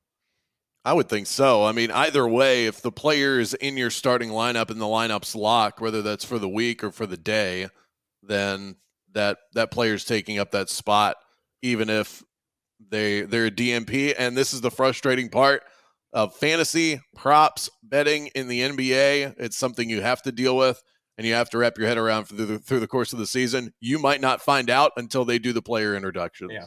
I would think so. I mean, either way, if the player is in your starting lineup and the lineup's locked, whether that's for the week or for the day, then that that player's taking up that spot, even if they they're a DNP. And this is the frustrating part of fantasy props betting in the NBA. It's something you have to deal with, and you have to wrap your head around through the, through the course of the season. You might not find out until they do the player introductions. Yeah.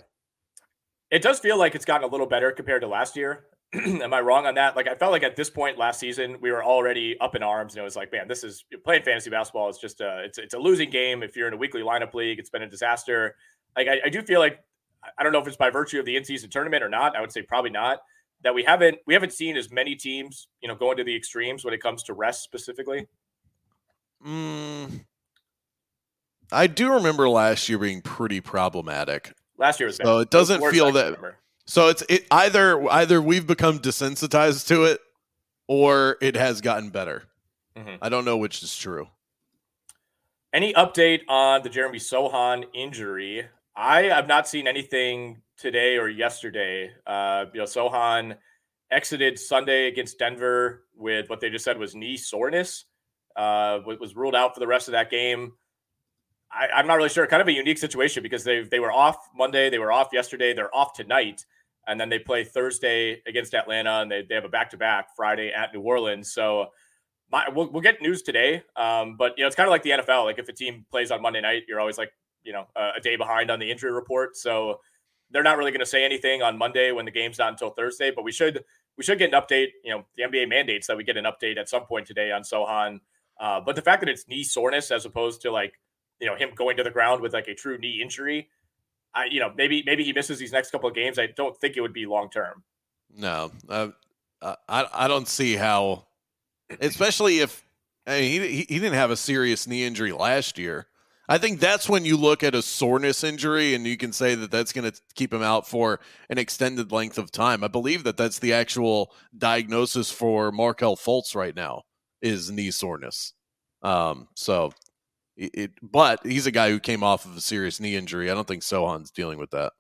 It does feel like it's gotten a little better compared to last year. Am I wrong on that? Like I felt like at this point last season we were already up in arms, and it was like, man, this is playing fantasy basketball. It's just a it's it's a losing game. If you're in a weekly lineup league, it's been a disaster. Like I, I do feel like I don't know if it's by virtue of the in-season tournament or not. I would say probably not. That we haven't we haven't seen as many teams, you know, going to the extremes when it comes to rest specifically. Mm, I do remember last year being pretty problematic. Last year was bad. So it doesn't feel that- remember. So it's it either either we've become desensitized to it or it has gotten better. Mhm. I don't know which is true. Any update on the Jeremy Sochan injury? I have not seen anything today or yesterday. Uh, you know, Sochan exited Sunday against Denver with what they just said was knee soreness. Uh, was ruled out for the rest of that game. I, I'm not really sure. Kind of a unique situation because they they were off Monday, they were off yesterday, they're off tonight, and then they play Thursday against Atlanta, and they, they have a back to back Friday at New Orleans. So my, we'll, we'll get news today. Um, but you know, it's kind of like the NFL. Like if a team plays on Monday night, you're always like, you know, a, a day behind on the injury report. So they're not really going to say anything on Monday when the game's not until Thursday. But we should we should get an update. You know, the NBA mandates that we get an update at some point today on Sochan. Uh, but the fact that it's knee soreness as opposed to like you know him going to the ground with like a true knee injury, I you know maybe maybe he misses these next couple of games. I don't think it would be long term. No, uh, I I don't see how, especially if I mean, he he didn't have a serious knee injury last year. I think that's when you look at a soreness injury and you can say that that's going to keep him out for an extended length of time. I believe that that's the actual diagnosis for Markelle Fultz right now is knee soreness. Um, so it, it, but he's a guy who came off of a serious knee injury. I don't think Sochan's dealing with that.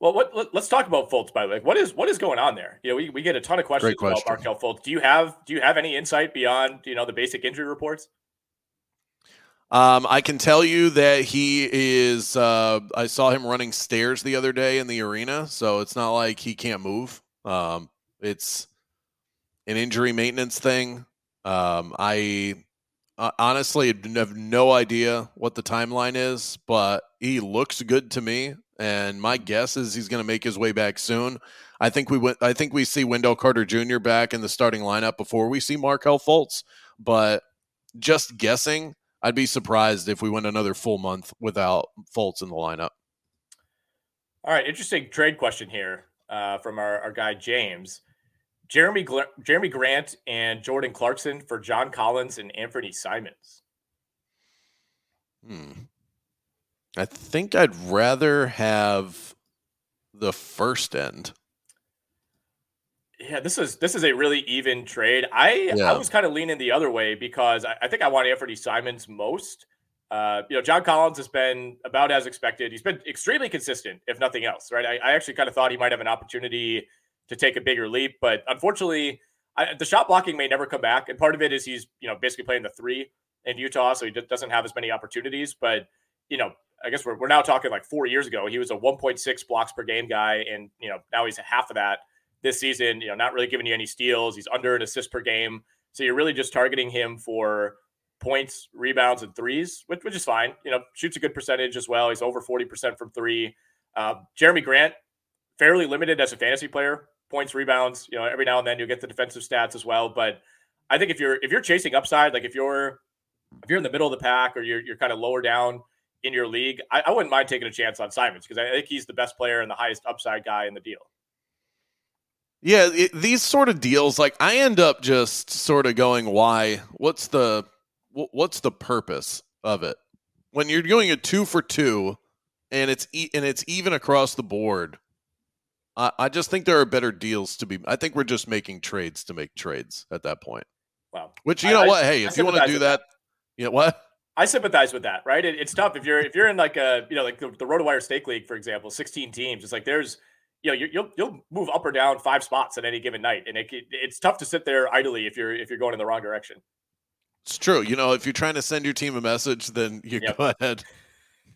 Well, what, let, us talk about Fultz by the way. What is what is going on there? You know, we, we get a ton of questions Great about. Markelle Fultz. Do you have do you have any insight beyond you know the basic injury reports? Um, I can tell you that he is. Uh, I saw him running stairs the other day in the arena, so it's not like he can't move. Um, it's an injury maintenance thing. Um, I uh, honestly have no idea what the timeline is, but he looks good to me, and my guess is he's going to make his way back soon. I think we went. I think we see Wendell Carter Jr. back in the starting lineup before we see Markelle Fultz. But just guessing, I'd be surprised if we went another full month without Fultz in the lineup. All right, interesting trade question here uh, from our, our guy James. Jeremy Jerami Grant and Jordan Clarkson for John Collins and Anfernee Simons. Hmm. I think I'd rather have the first end. Yeah, this is this is a really even trade. I yeah. I was kind of leaning the other way because I, I think I want Anfernee Simons most. Uh, you know, John Collins has been about as expected. He's been extremely consistent, if nothing else, right? I, I actually kind of thought he might have an opportunity to take a bigger leap, but unfortunately, I, the shot blocking may never come back. And part of it is he's you know basically playing the three in Utah, so he doesn't have as many opportunities. But you know, I guess we're we're now talking like four years ago. He was a 1.6 blocks per game guy, and you know now he's half of that this season. You know, not really giving you any steals. He's under an assist per game, so you're really just targeting him for points, rebounds, and threes, which, which is fine. You know, shoots a good percentage as well. He's over 40% from three. Uh, Jerami Grant, fairly limited as a fantasy player, points, rebounds. You know, every now and then you get the defensive stats as well. But I think if you're if you're chasing upside, like if you're if you're in the middle of the pack or you're you're kind of lower down in your league, I, I wouldn't mind taking a chance on Simons because I think he's the best player and the highest upside guy in the deal. Yeah, it, these sort of deals, like I end up just sort of going, why? What's the what's the purpose of it when you're doing a two for two, and it's e- and it's even across the board? I, I just think there are better deals to be. I think we're just making trades to make trades at that point. Wow. Which you know I, what? Hey, if you want to do that, that, you know what? I sympathize with that, right? It, it's tough if you're if you're in like a you know like the, the RotoWire Stake League, for example, 16 teams. It's like there's you know you, will you'll move up or down five spots at any given night, and it, it's tough to sit there idly if you're if you're going in the wrong direction. It's true. You know, if you're trying to send your team a message, then you yep. go ahead,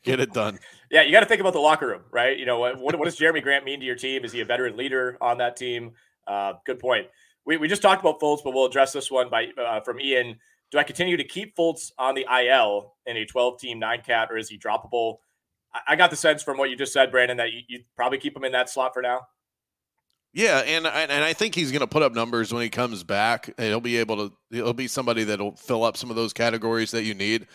get it done. yeah, you got to think about the locker room, right? You know, what, what does Jerami Grant mean to your team? Is he a veteran leader on that team? Uh, good point. We, we just talked about Fultz, but we'll address this one by uh, from Ian. Do I continue to keep Fultz on the IL in a 12 team nine cat, or is he droppable? I, I got the sense from what you just said, Brandon, that you, you probably keep him in that slot for now. Yeah, and and I think he's going to put up numbers when he comes back. He'll be able to. He'll be somebody that'll fill up some of those categories that you need.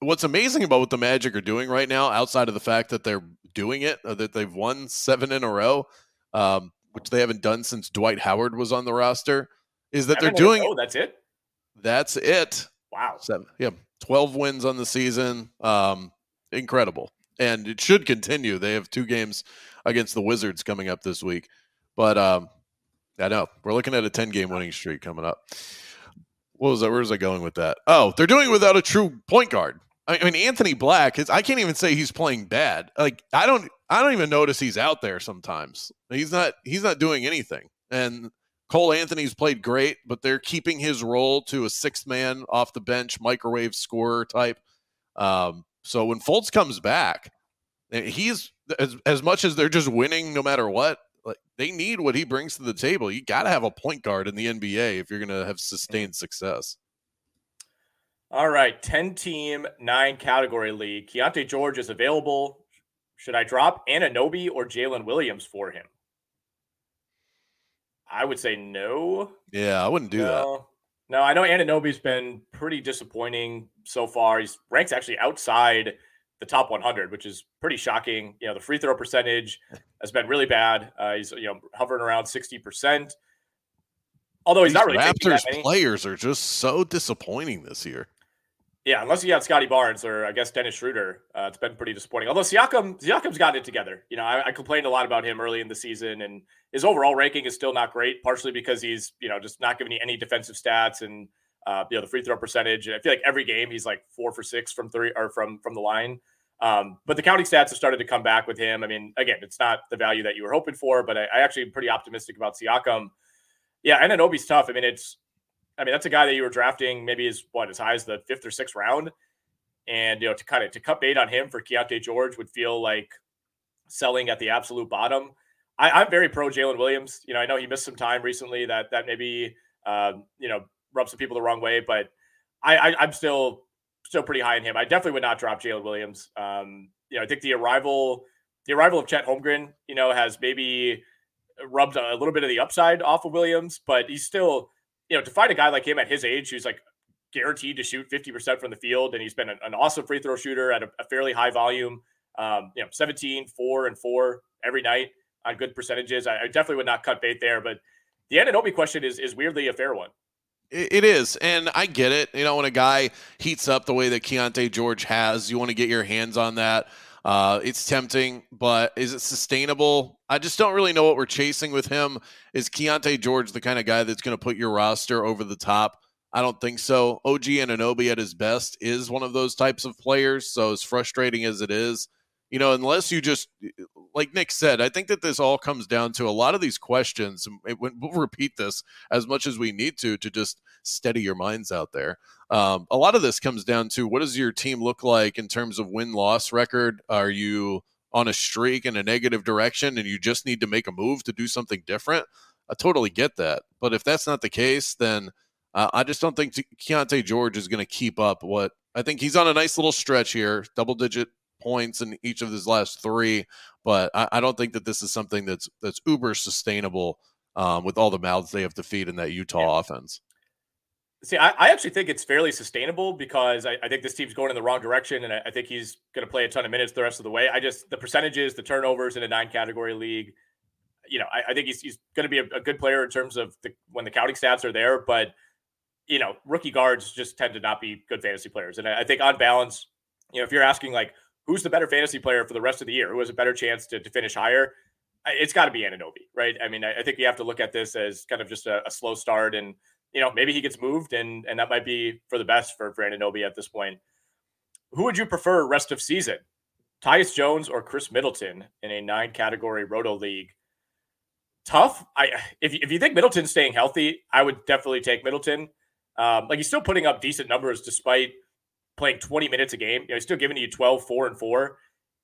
What's amazing about what the Magic are doing right now, outside of the fact that they're doing it, uh, that they've won seven in a row, um, which they haven't done since Dwight Howard was on the roster, is that they're doing. Oh, that's it. That's it. Wow. Seven. Yeah, twelve wins on the season. Um, incredible, and it should continue. They have two games against the Wizards coming up this week. But um, I know we're looking at a 10 game winning streak coming up. What was that? Where was I going with that? Oh, they're doing without a true point guard. I mean, Anthony Black is. I can't even say he's playing bad. Like I don't. I don't even notice he's out there sometimes. He's not. He's not doing anything. And Cole Anthony's played great, but they're keeping his role to a sixth man off the bench, microwave scorer type. Um, so when Fultz comes back, he's as as much as they're just winning no matter what like they need what he brings to the table. You got to have a point guard in the NBA if you're going to have sustained success. All right, 10 team, nine category league. Keyonte George is available. Should I drop Anunoby or Jalen Williams for him? I would say no. Yeah, I wouldn't do no. that. No, I know Anunoby's been pretty disappointing so far. He's ranks actually outside the top 100, which is pretty shocking. You know, the free throw percentage has been really bad. Uh, he's you know hovering around 60 percent. Although he's These not really Raptors players are just so disappointing this year. Yeah, unless you got Scottie Barnes or I guess Dennis Schroeder, uh, it's been pretty disappointing. Although Siakam, Siakam's gotten it together. You know, I, I, complained a lot about him early in the season, and his overall ranking is still not great. Partially because he's you know just not giving you any defensive stats, and uh, you know, the free throw percentage. And I feel like every game he's like four for six from three or from from the line. Um, but the counting stats have started to come back with him. I mean, again, it's not the value that you were hoping for, but I, I actually am pretty optimistic about Siakam. Yeah, Anunoby's tough. I mean, it's I mean, that's a guy that you were drafting maybe as what as high as the fifth or sixth round. And you know, to kind of to cut bait on him for Keyonte George would feel like selling at the absolute bottom. I, am very pro Jalen Williams. You know, I know he missed some time recently that that maybe um, you know rubs some people the wrong way, but I, I am still still pretty high in him. I definitely would not drop Jalen Williams. Um, you know, I think the arrival the arrival of Chet Holmgren, you know, has maybe rubbed a little bit of the upside off of Williams, but he's still, you know, to find a guy like him at his age who's like guaranteed to shoot 50% from the field, and he's been an, an awesome free throw shooter at a, a fairly high volume. Um, you know, 17, 4, and 4 every night on good percentages. I, I definitely would not cut bait there, but the Anunoby question is is weirdly a fair one. It is, and I get it. You know, when a guy heats up the way that Keyonte George has, you want to get your hands on that. Uh, it's tempting, but is it sustainable? I just don't really know what we're chasing with him. Is Keyonte George the kind of guy that's going to put your roster over the top? I don't think so. OG Anunoby at his best is one of those types of players. So as frustrating as it is, you know, unless you just like Nick said, I think that this all comes down to a lot of these questions. We'll repeat this as much as we need to to just steady your minds out there. Um, a lot of this comes down to what does your team look like in terms of win loss record? Are you on a streak in a negative direction and you just need to make a move to do something different? I totally get that. But if that's not the case, then uh, I just don't think Keyonte George is going to keep up what I think he's on a nice little stretch here, double digit points in each of his last three. But I, I don't think that this is something that's that's uber sustainable um, with all the mouths they have to feed in that Utah yeah. offense. See, I, I, actually think it's fairly sustainable because I, I, think this team's going in the wrong direction, and I, I think he's going to play a ton of minutes the rest of the way. I just the percentages, the turnovers in a nine category league, you know, I, think he's, he's going to be a, a, good player in terms of the, when the counting stats are there. But you know, rookie guards just tend to not be good fantasy players, and I, think on balance, you know, if you're asking like who's the better fantasy player for the rest of the year, who has a better chance to, to finish higher, it's got to be Anunoby, right? I mean, I, think you have to look at this as kind of just a, a slow start and you know, maybe he gets moved and and that might be for the best for, for Anunoby at this point. Who would you prefer rest of season? Tyus Jones or Khris Middleton in a nine category roto league? Tough. I if, if you think Middleton's staying healthy, I would definitely take Middleton. Um, like he's still putting up decent numbers despite playing 20 minutes a game. You know, he's still giving you 12, 4, and 4.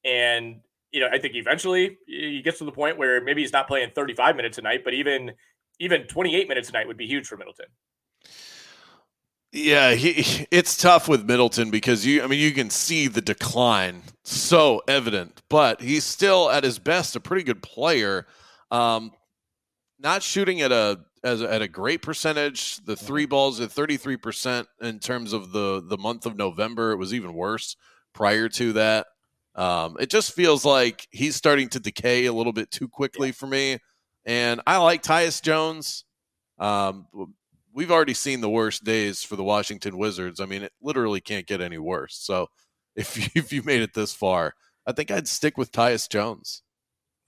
And, you know, I think eventually he gets to the point where maybe he's not playing 35 minutes a night, but even even 28 minutes a night would be huge for Middleton. Yeah, he, it's tough with Middleton because you I mean you can see the decline so evident, but he's still at his best a pretty good player. Um, not shooting at a as a, at a great percentage. The three balls at 33% in terms of the the month of November. It was even worse prior to that. Um, it just feels like he's starting to decay a little bit too quickly for me. And I like Tyus Jones. Um, we've already seen the worst days for the Washington Wizards. I mean, it literally can't get any worse. So if you, if you made it this far, I think I'd stick with Tyus Jones.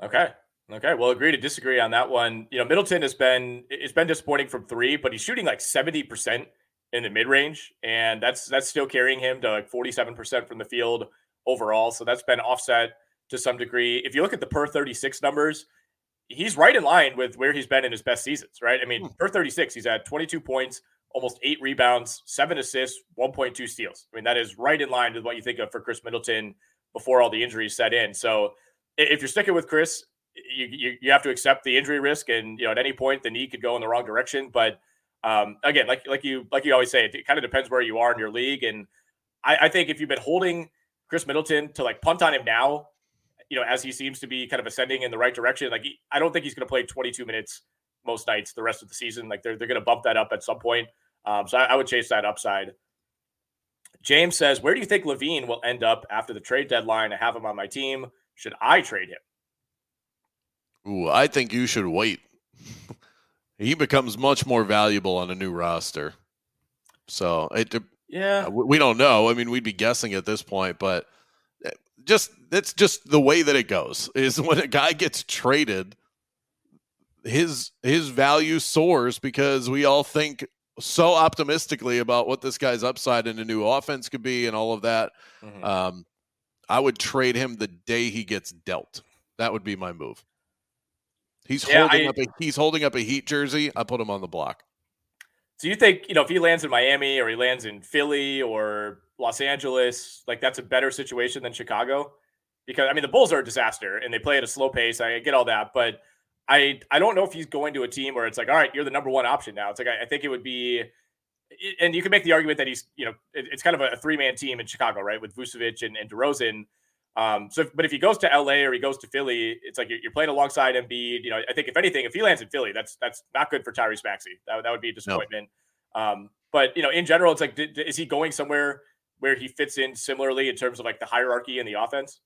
Okay. Okay. Well, agree to disagree on that one. You know, Middleton has been it's been disappointing from three, but he's shooting like 70% in the mid range, and that's that's still carrying him to like 47% from the field overall. So that's been offset to some degree. If you look at the per 36 numbers, he's right in line with where he's been in his best seasons, right? I mean, hmm. per 36, he's had 22 points, almost eight rebounds, seven assists, 1.2 steals. I mean, that is right in line with what you think of for Khris Middleton before all the injuries set in. So if you're sticking with Khris, you, you, you have to accept the injury risk, and you know at any point the knee could go in the wrong direction. But um, again, like like you like you always say, it, kind of depends where you are in your league. And I, I think if you've been holding Khris Middleton to like punt on him now, you know, as he seems to be kind of ascending in the right direction, like he, I don't think he's going to play 22 minutes most nights the rest of the season. Like they're they're going to bump that up at some point. Um, so I, I, would chase that upside. James says, "Where do you think LaVine will end up after the trade deadline? I have him on my team. Should I trade him?" Ooh, I think you should wait. he becomes much more valuable on a new roster. So it, yeah, we don't know. I mean, we'd be guessing at this point, but just that's just the way that it goes. Is when a guy gets traded, his his value soars because we all think so optimistically about what this guy's upside in a new offense could be and all of that. Mm-hmm. Um, I would trade him the day he gets dealt. That would be my move. He's yeah, holding I, up a he's holding up a Heat jersey. I put him on the block. So you think you know if he lands in Miami or he lands in Philly or Los Angeles, like that's a better situation than Chicago. Because I mean, the Bulls are a disaster and they play at a slow pace. I get all that, but I I don't know if he's going to a team where it's like, all right, you're the number one option now. It's like I, I think it would be, and you can make the argument that he's, you know, it, it's kind of a, three man team in Chicago, right, with Vucevic and, and DeRozan. Um, so, if, but if he goes to LA or he goes to Philly, it's like you're, you're, playing alongside Embiid. You know, I think if anything, if he lands in Philly, that's that's not good for Tyrese Maxey. That, that would be a disappointment. No. Um, but you know, in general, it's like, did, is he going somewhere where he fits in similarly in terms of like the hierarchy and the offense?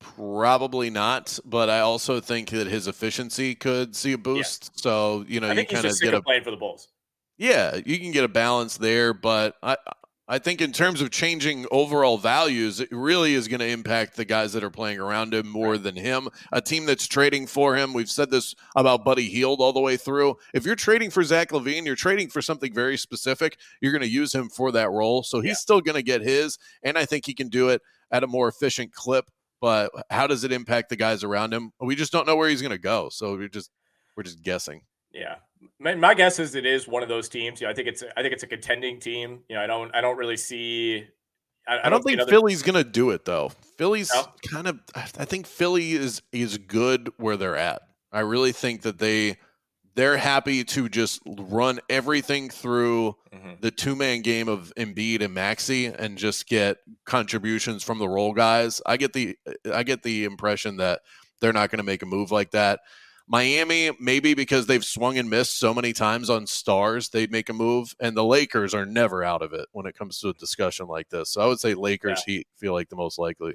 Probably not, but I also think that his efficiency could see a boost. Yeah. So you know, you kind of get a playing for the Bulls. Yeah, you can get a balance there, but I I think in terms of changing overall values, it really is going to impact the guys that are playing around him more than him. A team that's trading for him. We've said this about Buddy Hield all the way through. If you're trading for Zach LaVine, you're trading for something very specific. You're going to use him for that role, so he's yeah. still going to get his, and I think he can do it at a more efficient clip but how does it impact the guys around him? We just don't know where he's going to go. So we're just we're just guessing. Yeah, my, my, guess is it is one of those teams. You know, I think it's I think it's a contending team. You know, I don't I don't really see. I, I, don't, I don't, think another... Philly's going to do it though. Philly's no? kind of. I think Philly is is good where they're at. I really think that they they're happy to just run everything through mm-hmm. the two man game of Embiid and Maxey and just get contributions from the role guys. I get the I get the impression that they're not going to make a move like that. Miami, maybe because they've swung and missed so many times on stars, they'd make a move. And the Lakers are never out of it when it comes to a discussion like this. So I would say Lakers yeah. Heat feel like the most likely.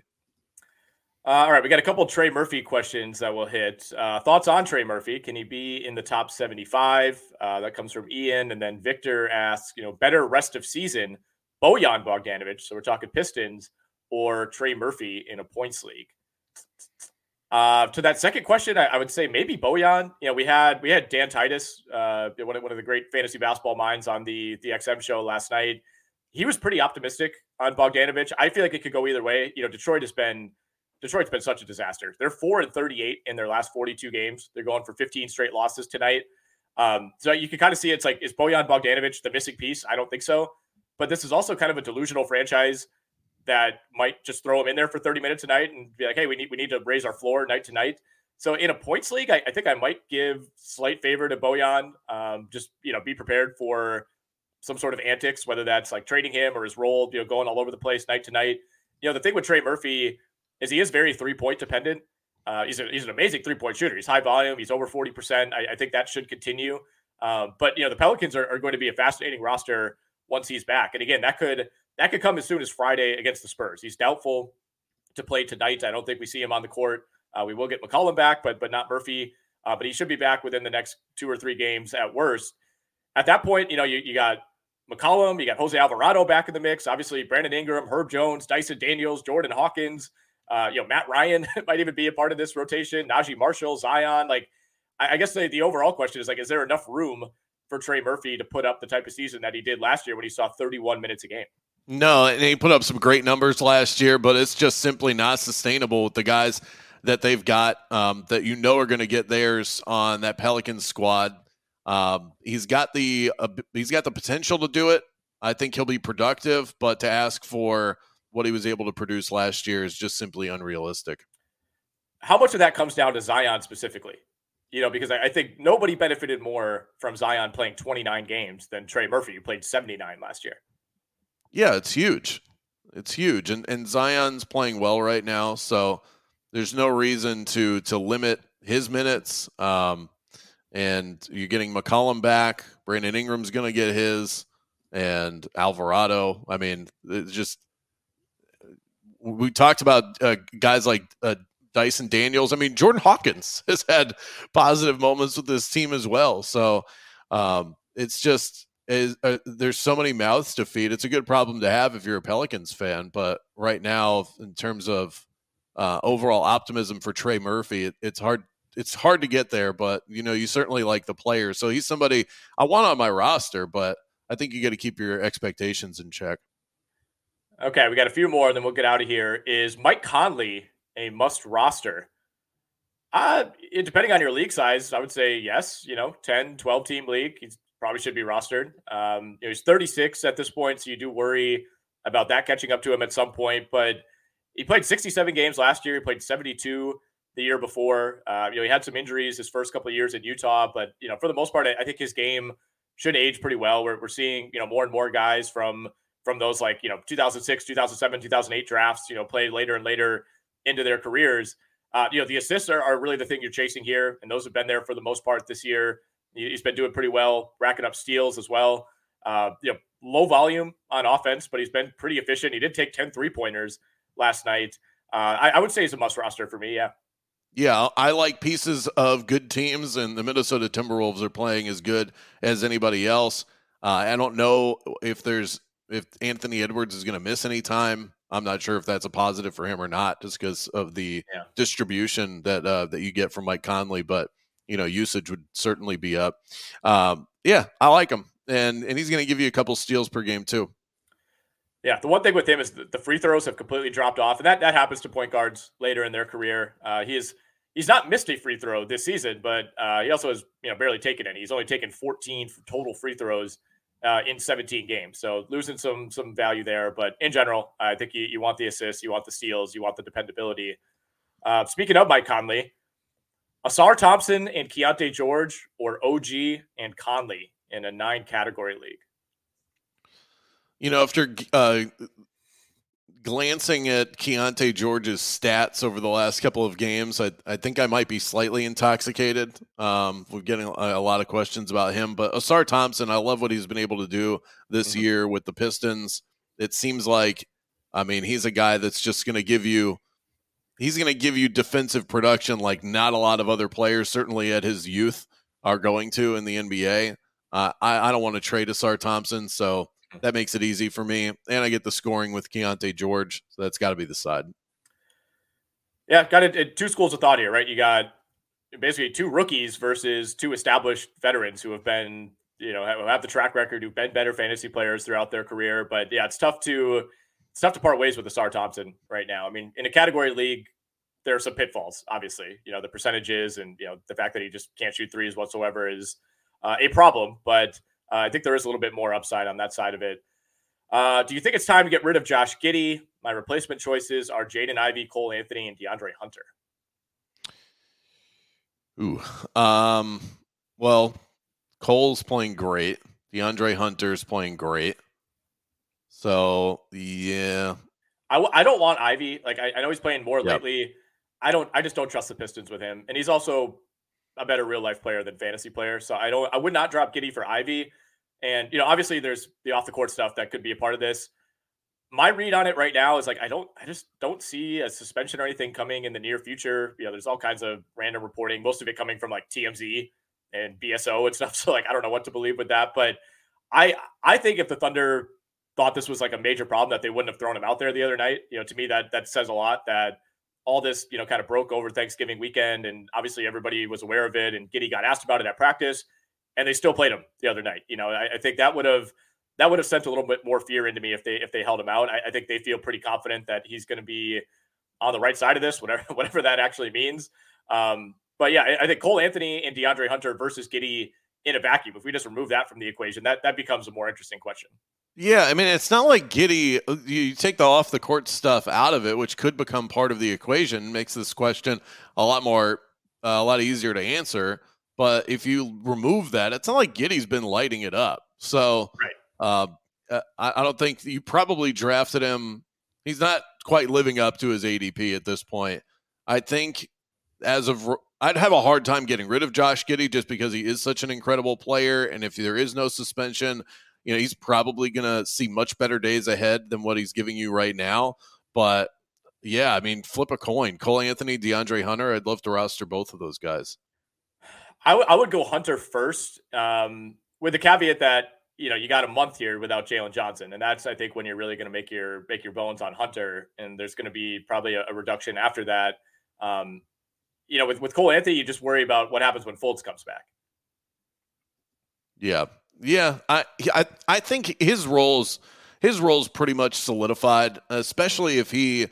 Uh, all right, we got a couple Trey Murphy questions that we'll hit. Uh, thoughts on Trey Murphy? Can he be in the top 75? Uh, that comes from Ian. And then Victor asks, you know, better rest of season, Bojan Bogdanovic. So we're talking Pistons or Trey Murphy in a points league. Uh, to that second question, I, I, would say maybe Bojan. You know, we had we had Dan Titus, uh, one of, one of the great fantasy basketball minds on the the XM show last night. He was pretty optimistic on Bogdanovic. I feel like it could go either way. You know, Detroit has been Detroit's been such a disaster. They're four and 38 in their last 42 games. They're going for 15 straight losses tonight. Um, so you can kind of see it's like, is Bojan Bogdanovic the missing piece? I don't think so. But this is also kind of a delusional franchise that might just throw him in there for 30 minutes a night and be like, hey, we need we need to raise our floor night to night. So in a points league, I, I think I might give slight favor to Bojan. Um, just you know, be prepared for some sort of antics, whether that's like trading him or his role, you know, going all over the place night to night. You know, the thing with Trey Murphy is he is very three point dependent. Uh, he's, a, he's an amazing three point shooter. He's high volume. He's over 40%. I, I think that should continue. Uh, but, you know, the Pelicans are, are, going to be a fascinating roster once he's back. And again, that could that could come as soon as Friday against the Spurs. He's doubtful to play tonight. I don't think we see him on the court. Uh, we will get McCollum back, but but not Murphy. Uh, but he should be back within the next two or three games at worst. At that point, you know, you, you got McCollum, you got Jose Alvarado back in the mix. Obviously, Brandon Ingram, Herb Jones, Dyson Daniels, Jordan Hawkins. Uh, you know, Matt Ryan might even be a part of this rotation. Naji Marshall, Zion. Like, I, I guess the, the overall question is like, is there enough room for Trey Murphy to put up the type of season that he did last year when he saw 31 minutes a game? No, and he put up some great numbers last year, but it's just simply not sustainable with the guys that they've got um, that you know are going to get theirs on that Pelicans squad. Um, he's got the uh, he's got the potential to do it. I think he'll be productive, but to ask for what he was able to produce last year is just simply unrealistic. How much of that comes down to Zion specifically? You know, because I, think nobody benefited more from Zion playing 29 games than Trey Murphy, who played 79 last year. Yeah, it's huge. It's huge. And and Zion's playing well right now, so there's no reason to to limit his minutes. Um, and you're getting McCollum back. Brandon Ingram's going to get his, and Alvarado. I mean, it's just we talked about uh, guys like uh, Dyson Daniels. I mean, Jordan Hawkins has had positive moments with this team as well. So um, it's just is uh, there's so many mouths to feed. It's a good problem to have if you're a Pelicans fan. But right now, in terms of uh, overall optimism for Trey Murphy, it, it's hard. It's hard to get there, but you know you certainly like the player. So he's somebody I want on my roster, but I think you got to keep your expectations in check. Okay, we got a few more, and then we'll get out of here. Is Mike Conley a must roster? Uh, depending on your league size, I would say yes. You know, 10, 12 team league, he probably should be rostered. Um, you know, he's 36 at this point, so you do worry about that catching up to him at some point. But he played 67 games last year. He played 72 the year before. Uh, you know, he had some injuries his first couple of years in Utah, but you know, for the most part, I, I think his game should age pretty well. We're, we're seeing you know more and more guys from from those like you know 2006, 2007, 2008 drafts. You know, play later and later into their careers. Uh, you know, the assists are, are really the thing you're chasing here, and those have been there for the most part this year. He's been doing pretty well, racking up steals as well. Uh, you know, low volume on offense, but he's been pretty efficient. He did take 10 three pointers last night. Uh, I, I, would say he's a must roster for me. Yeah. Yeah, I like pieces of good teams, and the Minnesota Timberwolves are playing as good as anybody else. Uh, I don't know if there's if Anthony Edwards is going to miss any time. I'm not sure if that's a positive for him or not, just because of the yeah. distribution that uh, that you get from Mike Conley. But you know, usage would certainly be up. Um, yeah, I like him, and and he's going to give you a couple steals per game too. Yeah, the one thing with him is the free throws have completely dropped off, and that that happens to point guards later in their career. Uh, he's not missed a free throw this season, but uh, he also has you know barely taken any. He's only taken 14 total free throws uh, in 17 games, so losing some some value there. But in general, I think you, you want the assists, you want the steals, you want the dependability. Uh, speaking of Mike Conley, Ausar Thompson and Keyonte George, or OG and Conley in a nine category league. You know, after uh, glancing at Keyonte George's stats over the last couple of games, I, I think I might be slightly intoxicated. Um, we're getting a, a, lot of questions about him, but Ausar Thompson, I love what he's been able to do this mm-hmm. year with the Pistons. It seems like, I mean, he's a guy that's just going to give you. He's going to give you defensive production like not a lot of other players, certainly at his youth, are going to in the NBA. Uh, I, I don't want to trade Ausar Thompson, so that makes it easy for me. And I get the scoring with Keyonte George. So that's got to be the side. Yeah, got it. Two schools of thought here, right? You got basically two rookies versus two established veterans who have been, you know, have the track record, who've been better fantasy players throughout their career. But yeah, it's tough to it's tough to part ways with Ausar Thompson right now. I mean, in a category league, there are some pitfalls. Obviously, you know, the percentages and you know the fact that he just can't shoot threes whatsoever is uh, a problem. But uh, I think there is a little bit more upside on that side of it. Uh, do you think it's time to get rid of Josh Giddey? My replacement choices are Jaden Ivey, Cole Anthony, and DeAndre Hunter. Ooh, um, well, Cole's playing great. DeAndre Hunter's playing great. So yeah, I w- I don't want Ivey. Like I, I know he's playing more yep. lately. I don't. I just don't trust the Pistons with him, and he's also a better real life player than fantasy player. So I don't I would not drop Giddey for Ivey. And you know, obviously there's the off the court stuff that could be a part of this. My read on it right now is like I don't I just don't see a suspension or anything coming in the near future. You know, there's all kinds of random reporting, most of it coming from like TMZ and BSO and stuff. So like I don't know what to believe with that. But I I think if the Thunder thought this was like a major problem that they wouldn't have thrown him out there the other night, you know, to me that that says a lot that all this, you know, kind of broke over Thanksgiving weekend, and obviously everybody was aware of it. And Giddey got asked about it at practice, and they still played him the other night. You know, I, I think that would have that would have sent a little bit more fear into me if they if they held him out. I, I think they feel pretty confident that he's going to be on the right side of this, whatever whatever that actually means. Um, but yeah, I, I think Cole Anthony and DeAndre Hunter versus Giddey in a vacuum. If we just remove that from the equation, that that becomes a more interesting question. Yeah, I mean, it's not like Giddey. Uh, you take the off the court stuff out of it, which could become part of the equation, makes this question a lot more, uh, a lot easier to answer. But if you remove that, it's not like Giddey's been lighting it up. So, right. uh, uh I, I don't think you probably drafted him. He's not quite living up to his ADP at this point. I think as of I'd have a hard time getting rid of Josh Giddey just because he is such an incredible player, and if there is no suspension you know, he's probably going to see much better days ahead than what he's giving you right now. But yeah, I mean, flip a coin. Cole Anthony, DeAndre Hunter. I'd love to roster both of those guys. I, w- I would go Hunter first, um, with the caveat that you know you got a month here without Jalen Johnson, and that's I think when you're really going to make your make your bones on Hunter, and there's going to be probably a, a, reduction after that. Um, you know, with with Cole Anthony, you just worry about what happens when Fultz comes back. Yeah, yeah, I I I think his roles his role's pretty much solidified, especially if he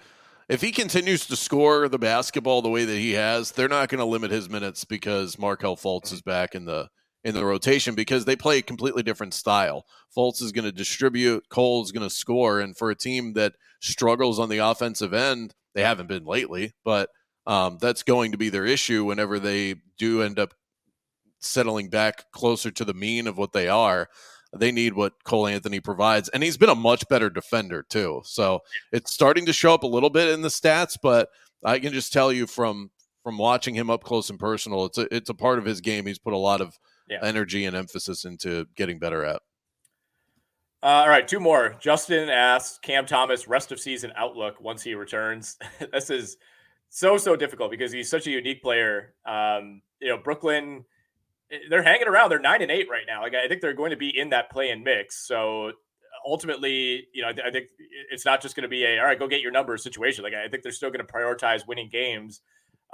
if he continues to score the basketball the way that he has, they're not going to limit his minutes because Markelle Fultz is back in the in the rotation because they play a completely different style. Fultz is going to distribute, Cole is going to score, and for a team that struggles on the offensive end, they haven't been lately, but um, that's going to be their issue whenever they do end up settling back closer to the mean of what they are. They need what Cole Anthony provides, and he's been a much better defender too. So it's starting to show up a little bit in the stats, but I can just tell you from from watching him up close and personal, it's a it's a part of his game. He's put a lot of yeah. energy and emphasis into getting better at. Uh, all right, two more. Justin asks Cam Thomas rest of season outlook once he returns. this is so so difficult because he's such a unique player. Um, you know, Brooklyn they're hanging around. They're nine and eight right now. Like I think they're going to be in that play in mix. So ultimately, you know, I, think it's not just going to be a all right, go get your numbers situation. Like I think they're still going to prioritize winning games.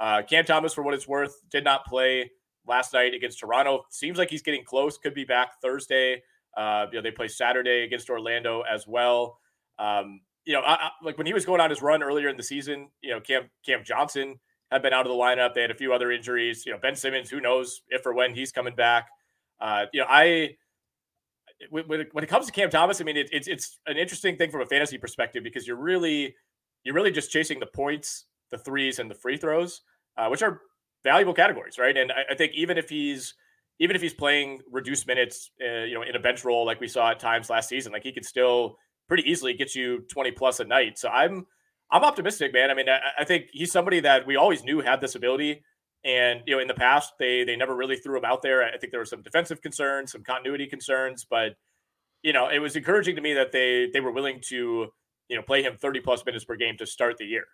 Uh, Cam Thomas, for what it's worth, did not play last night against Toronto. Seems like he's getting close. Could be back Thursday. Uh, you know, they play Saturday against Orlando as well. Um, you know, I, I, like when he was going on his run earlier in the season, you know, Cam Cam Johnson have been out of the lineup. They had a few other injuries. You know, Ben Simmons, who knows if or when he's coming back. Uh, you know, I when, when it comes to Cam Thomas, I mean, it, it's it's an interesting thing from a fantasy perspective because you're really you're really just chasing the points, the threes, and the free throws, uh, which are valuable categories, right? And I, I, think even if he's even if he's playing reduced minutes, uh, you know, in a bench role like we saw at times last season, like he could still pretty easily get you 20 plus a night. So I'm I'm optimistic, man. I mean, I, I, think he's somebody that we always knew had this ability. And you know, in the past, they they never really threw him out there. I think there were some defensive concerns, some continuity concerns, but you know, it was encouraging to me that they they were willing to you know play him 30 plus minutes per game to start the year.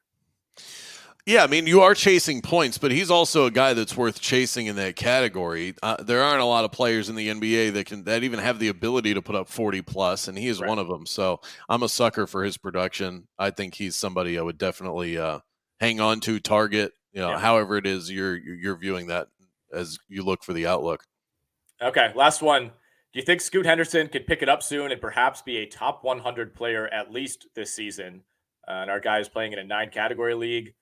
Yeah, I mean, you are chasing points, but he's also a guy that's worth chasing in that category. Uh, there aren't a lot of players in the NBA that can that even have the ability to put up 40 plus, and he is right. one of them. So I'm a sucker for his production. I think he's somebody I would definitely uh, hang on to, target. You know, yeah. however it is you're you're viewing that as you look for the outlook. Okay, last one. Do you think Scoot Henderson could pick it up soon and perhaps be a top 100 player at least this season? Uh, and our guy is playing in a nine category league.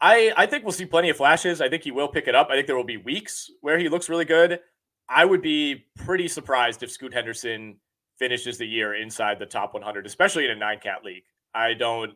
I I think we'll see plenty of flashes. I think he will pick it up. I think there will be weeks where he looks really good. I would be pretty surprised if Scoot Henderson finishes the year inside the top 100, especially in a nine cat league. I don't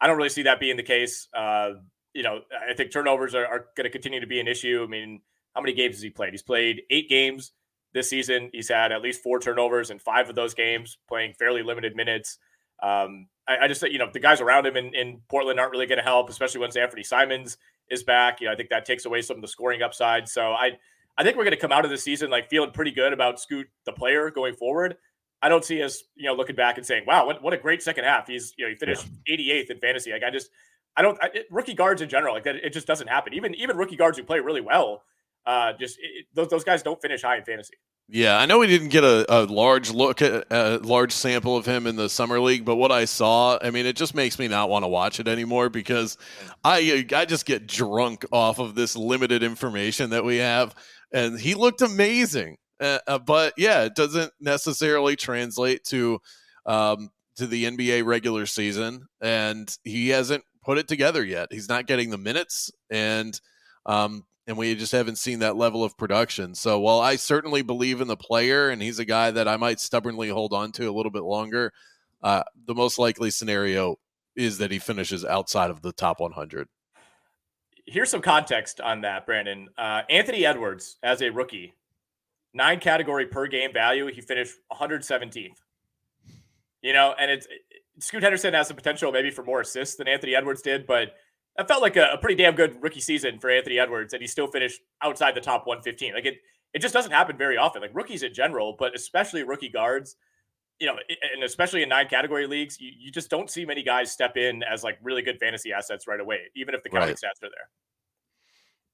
I don't really see that being the case. Uh, you know, I think turnovers are, are going to continue to be an issue. I mean, how many games has he played? He's played eight games this season. He's had at least four turnovers in five of those games, playing fairly limited minutes. Um, I, I just you know the guys around him in, in Portland aren't really going to help, especially once Anfernee Simons is back. You know, I think that takes away some of the scoring upside. So I I think we're going to come out of the season like feeling pretty good about Scoot the player going forward. I don't see us you know looking back and saying, wow, what, what a great second half. He's you know he finished yeah. 88th in fantasy. Like I just I don't I, rookie guards in general like that. It just doesn't happen. Even even rookie guards who play really well, uh, just it, those those guys don't finish high in fantasy. Yeah, I know we didn't get a, a large look at a large sample of him in the summer league, but what I saw, I mean, it just makes me not want to watch it anymore because I I just get drunk off of this limited information that we have, and he looked amazing. Uh, uh, but yeah, it doesn't necessarily translate to um, to the NBA regular season, and he hasn't put it together yet. He's not getting the minutes, and um, and we just haven't seen that level of production. So while I certainly believe in the player, and he's a guy that I might stubbornly hold on to a little bit longer, uh, the most likely scenario is that he finishes outside of the top 100. Here's some context on that, Brandon. Uh, Anthony Edwards, as a rookie, nine category per game value, he finished 117th. You know, and it's Scoot Henderson has the potential maybe for more assists than Anthony Edwards did, but that felt like a, a, pretty damn good rookie season for Anthony Edwards, and he still finished outside the top 115. Like it, it just doesn't happen very often. Like rookies in general, but especially rookie guards, you know, and especially in nine category leagues, you, you just don't see many guys step in as like really good fantasy assets right away, even if the counting right. stats are there.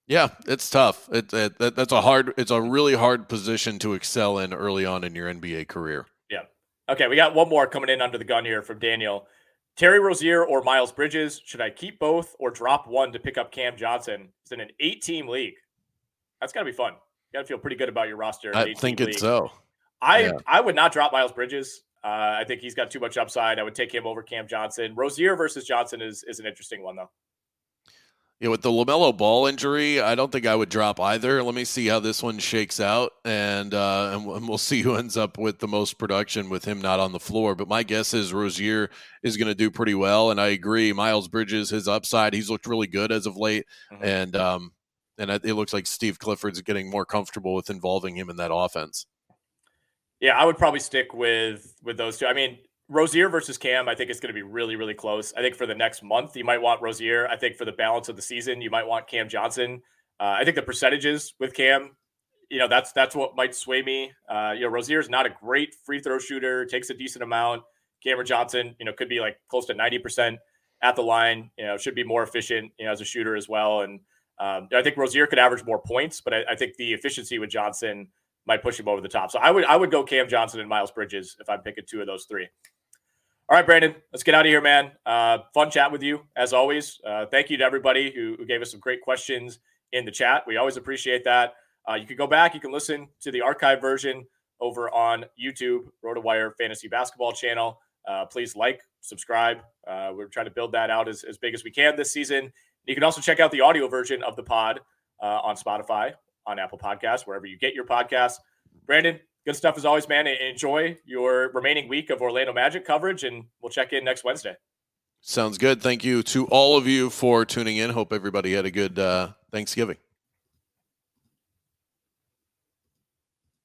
Yeah, it's tough. It, it, that's a hard. It's a really hard position to excel in early on in your NBA career. Yeah. Okay, we got one more coming in under the gun here from Daniel. Terry Rozier or Miles Bridges? Should I keep both or drop one to pick up Cam Johnson? It's in an eight team league. That's got to be fun. You got to feel pretty good about your roster. I think it's league. so. I yeah. I would not drop Miles Bridges. Uh, I think he's got too much upside. I would take him over Cam Johnson. Rozier versus Johnson is is an interesting one though. Yeah, with the LaMelo Ball injury, I don't think I would drop either. Let me see how this one shakes out, and uh, and we'll see who ends up with the most production with him not on the floor. But my guess is Rozier is going to do pretty well, and I agree. Miles Bridges, his upside, he's looked really good as of late, mm-hmm. and um, and it looks like Steve Clifford's getting more comfortable with involving him in that offense. Yeah, I would probably stick with with those two. I mean, Rozier versus Cam, I think it's going to be really, really close. I think for the next month, you might want Rozier. I think for the balance of the season, you might want Cam Johnson. Uh, I think the percentages with Cam, you know, that's that's what might sway me. Uh, you know, Rozier is not a great free throw shooter, takes a decent amount. Cameron Johnson, you know, could be like close to ninety percent at the line. You know, should be more efficient, you know, as a shooter as well. And um, I think Rozier could average more points, but I, I think the efficiency with Johnson might push him over the top. So I would I would go Cam Johnson and Miles Bridges if I'm picking two of those three. All right, Brandon, let's get out of here, man. Uh, fun chat with you as always. Uh, thank you to everybody who, who, gave us some great questions in the chat. We always appreciate that. Uh, you can go back, you can listen to the archive version over on YouTube, RotoWire Fantasy Basketball channel. Uh, please like, subscribe. Uh, we're trying to build that out as, as big as we can this season. You can also check out the audio version of the pod uh, on Spotify, on Apple Podcasts, wherever you get your podcasts. Brandon, good stuff as always, man. Enjoy your remaining week of Orlando Magic coverage, and we'll check in next Wednesday. Sounds good. Thank you to all of you for tuning in. Hope everybody had a good uh, Thanksgiving.